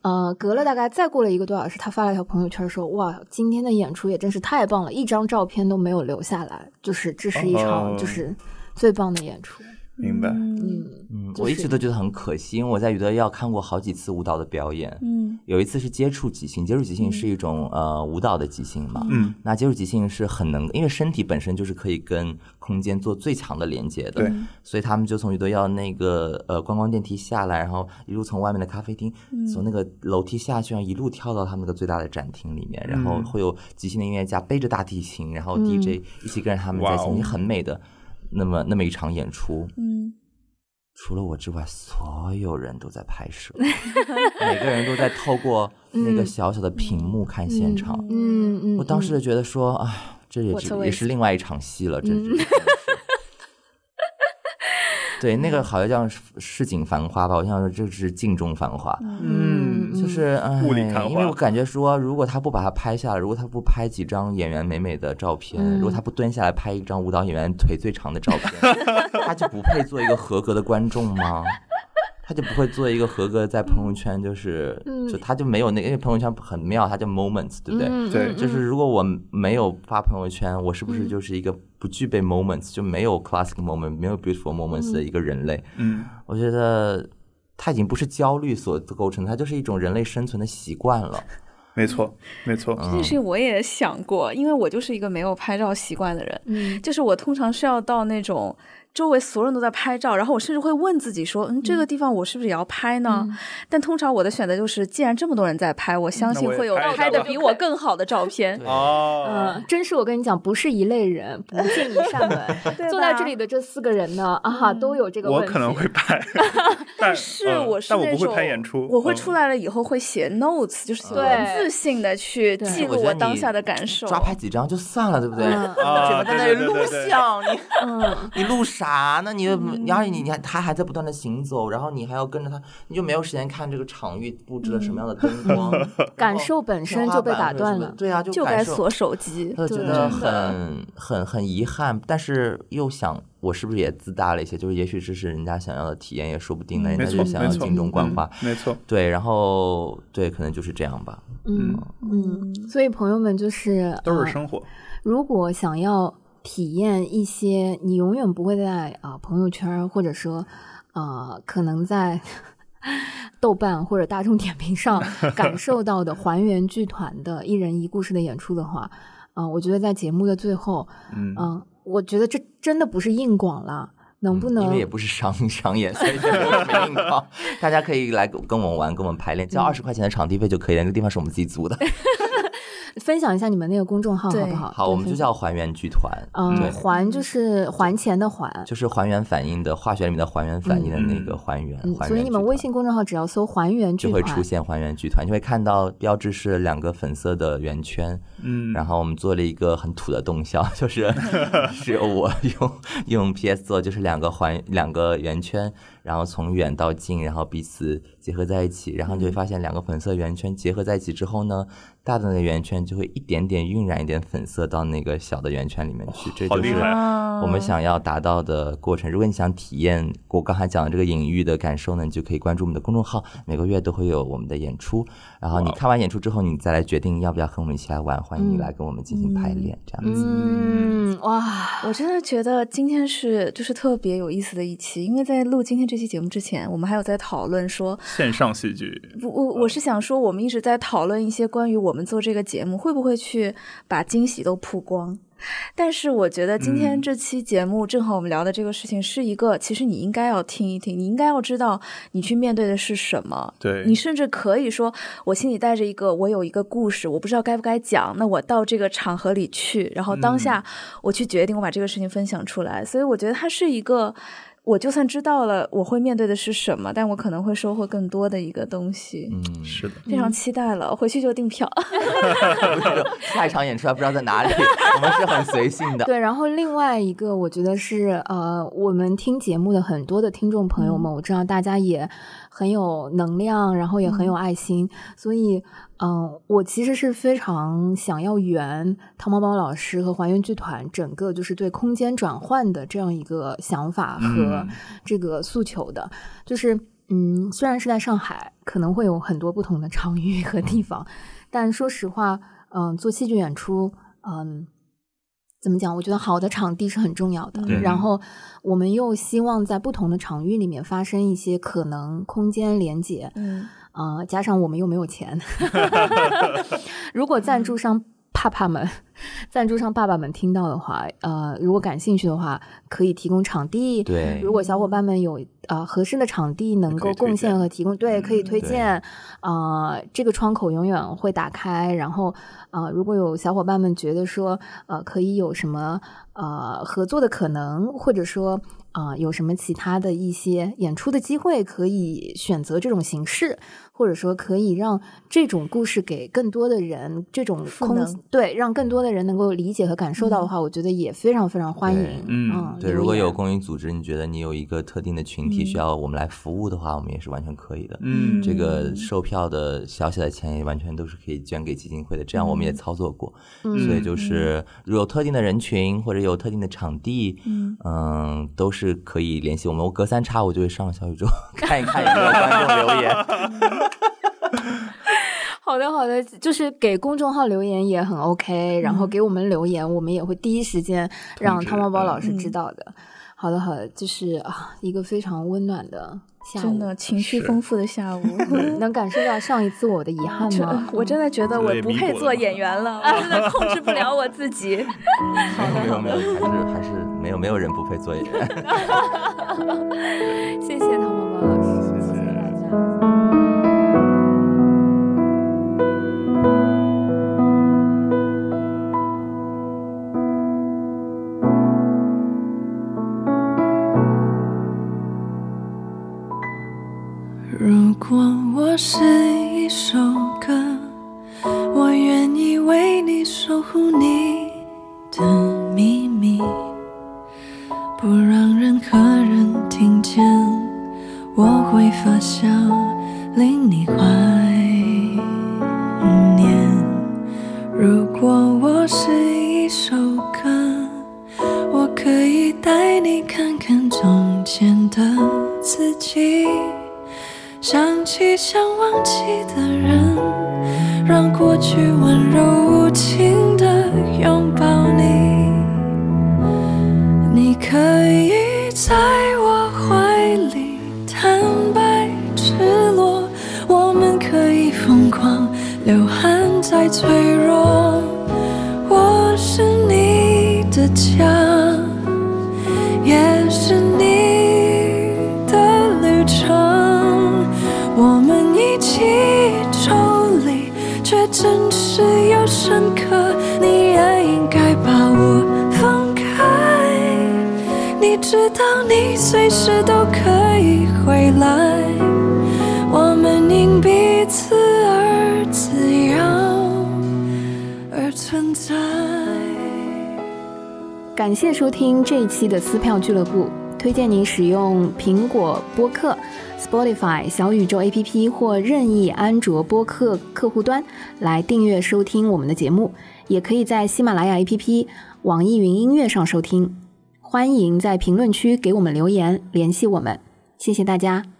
呃，隔了大概再过了一个多小时，他发了一条朋友圈说：“哇，今天的演出也真是太棒了，一张照片都没有留下来，就是这是一场哦就是最棒的演出。明白。嗯，嗯，我一直都觉得很可惜，因为我在余德耀看过好几次舞蹈的表演。嗯有一次是接触即兴，接触即兴是一种、呃舞蹈的即兴嘛。嗯，那接触即兴是很能，因为身体本身就是可以跟空间做最强的连接的。对，所以他们就从余德耀那个呃观光电梯下来，然后一路从外面的咖啡厅，从那个楼梯下去，然后一路跳到他们那个最大的展厅里面，然后嗯会有即兴的音乐家背着大提琴，然后 DJ 一起跟着他们在一起，很美的那么那么一场演出。嗯除了我之外，所有人都在拍摄，每个人都在透过那个小小的屏幕看现场。嗯嗯，我当时就觉得说，啊，这也是也是另外一场戏了，这是。对，那个好像叫市井繁花吧，我想说这是镜中繁花，嗯，就是哎雾里看花因为我感觉说，如果他不把它拍下来，如果他不拍几张演员美美的照片，嗯如果他不蹲下来拍一张舞蹈演员腿最长的照片，他就不配做一个合格的观众吗？他就不会做一个合格在朋友圈，就是、嗯。就他就没有那个，因为朋友圈很妙，它叫 moments，对不对？嗯对就是如果我没有发朋友圈，我是不是就是一个不具备 moments，、就没有 classic moment，没有 beautiful moments 的一个人类？嗯，我觉得它已经不是焦虑所构成的，它就是一种人类生存的习惯了。没错，没错。这件事情我也想过，因为我就是一个没有拍照习惯的人，嗯就是我通常是要到那种周围所有人都在拍照，然后我甚至会问自己说，嗯，这个地方我是不是也要拍呢？但通常我的选择就是，既然这么多人在拍，我相信会有拍的比我更好的照片。哦，嗯，真是我跟你讲，不是一类人，不进一扇门。坐在这里的这四个人呢，啊，都有这个问题。我可能会拍，但是嗯我是但我不会那种拍演出，我会嗯出来了以后会写 notes，就是文字性的去记录我当下的感受。抓拍几张就算了，对不对？嗯啊在那里录对对对对对像？你嗯，你录啥呢？你而且你你还他还在不断的行走，然后你还要跟着他，你就没有时间看这个场域布置了什么样的灯光，感受本身就被打断了对啊，就就感受该锁手机。觉得很很很遗憾，但是又想我是不是也自大了一些？就是也许这是人家想要的体验，也说不定呢。人家错没错，就想要精中观嗯花，没错，对，然后对，可能就是这样吧。嗯嗯，所以朋友们就是呃都是生活。如果想要体验一些你永远不会在啊、朋友圈，或者说啊可能在 豆瓣或者大众点评上 感受到的还原剧团的一人一故事的演出的话，啊、我觉得在节目的最后，嗯嗯、我觉得这真的不是硬广了，能不能？嗯因为也不是商 商演，所以就没有什么硬广。大家可以来跟跟我们玩，跟我们排练，交二十块钱的场地费就可以了。那个地方是我们自己租的。分享一下你们那个公众号好不好？好，我们就叫还原剧团。嗯，还就是还钱的还，就是还原反应的化学里面的还原反应的那个还原。嗯，还原所以你们微信公众号只要搜“还原剧团”，就会出现还原剧团，就会看到标志是两个粉色的圆圈，嗯，然后我们做了一个很土的动效，就是 是由我用用 PS 做，就是两个环两个圆圈，然后从远到近，然后彼此结合在一起，然后你就会发现两个粉色圆圈结合在一起之后呢，大的那个圆圈就会一点点晕染一点粉色到那个小的圆圈里面去，这就是好厉害啊我们想要达到的过程。如果你想体验我刚才讲的这个隐喻的感受呢，你就可以关注我们的公众号，每个月都会有我们的演出。然后你看完演出之后，你再来决定要不要和我们一起来玩，欢迎你来跟我们进行排练，这样子。嗯，哇，我真的觉得今天是就是特别有意思的一期，因为在录今天这期节目之前，我们还有在讨论说，线上戏剧，不，我我是想说，我们一直在讨论一些关于我们做这个节目会不会去把惊喜都曝光。但是我觉得今天嗯这期节目正好我们聊的这个事情是一个，其实你应该要听一听，你应该要知道你去面对的是什么。对你甚至可以说，我心里带着一个，我有一个故事，我不知道该不该讲，那我到这个场合里去，然后当下我去决定我把这个事情分享出来。所以我觉得它是一个我就算知道了我会面对的是什么，但我可能会收获更多的一个东西。嗯，是的，非常期待了，回去就订票。下一场演出还不知道在哪里，我们是很随性的。对，然后另外一个，我觉得是呃，我们听节目的很多的听众朋友们，我知道大家也很有能量，然后也很有爱心，所以嗯、呃我其实是非常想要圆汤包包老师和还原剧团整个就是对空间转换的这样一个想法和嗯。这个诉求的，就是嗯，虽然是在上海，可能会有很多不同的场域和地方，但说实话，嗯、做戏剧演出，嗯。怎么讲？我觉得好的场地是很重要的。然后我们又希望在不同的场域里面发生一些可能空间连接，嗯，啊、加上我们又没有钱，如果赞助商爸爸们、赞助商爸爸们听到的话，呃，如果感兴趣的话，可以提供场地。对如果小伙伴们有呃合适的场地能够贡献和提供，对，可以推荐。啊、这个窗口永远会打开。然后啊、如果有小伙伴们觉得说，呃，可以有什么呃合作的可能，或者说啊、有什么其他的一些演出的机会，可以选择这种形式，或者说可以让这种故事给更多的人这种空对，让更多的人能够理解和感受到的话，我觉得也非常非常欢迎。嗯对，如果有公益组织，你觉得你有一个特定的群体需要我们来服务的话，我们也是完全可以的。嗯这个售票的小小的钱也完全都是可以捐给基金会的，这样我们也操作过。嗯所以就是，如果有特定的人群或者有特定的场地，嗯都是可以联系我们。我隔三差五就会上小宇宙 看一看有没有观众留言。好的，好的，就是给公众号留言也很 OK，、然后给我们留言，我们也会第一时间让汤包包老师嗯知道的。好的，好的，就是啊，一个非常温暖的下午，真的情绪丰富的下午。能感受到上一次我的遗憾吗？我真的觉得我不配做演员了，我真的控制不了我自己。没有没有，还是还是没有没有人不配做演员。谢谢这一期的撕票俱乐部，推荐您使用苹果播客、Spotify、小宇宙 APP 或任意安卓播客客户端来订阅收听我们的节目，也可以在喜马拉雅 APP、网易云音乐上收听。欢迎在评论区给我们留言，联系我们，谢谢大家。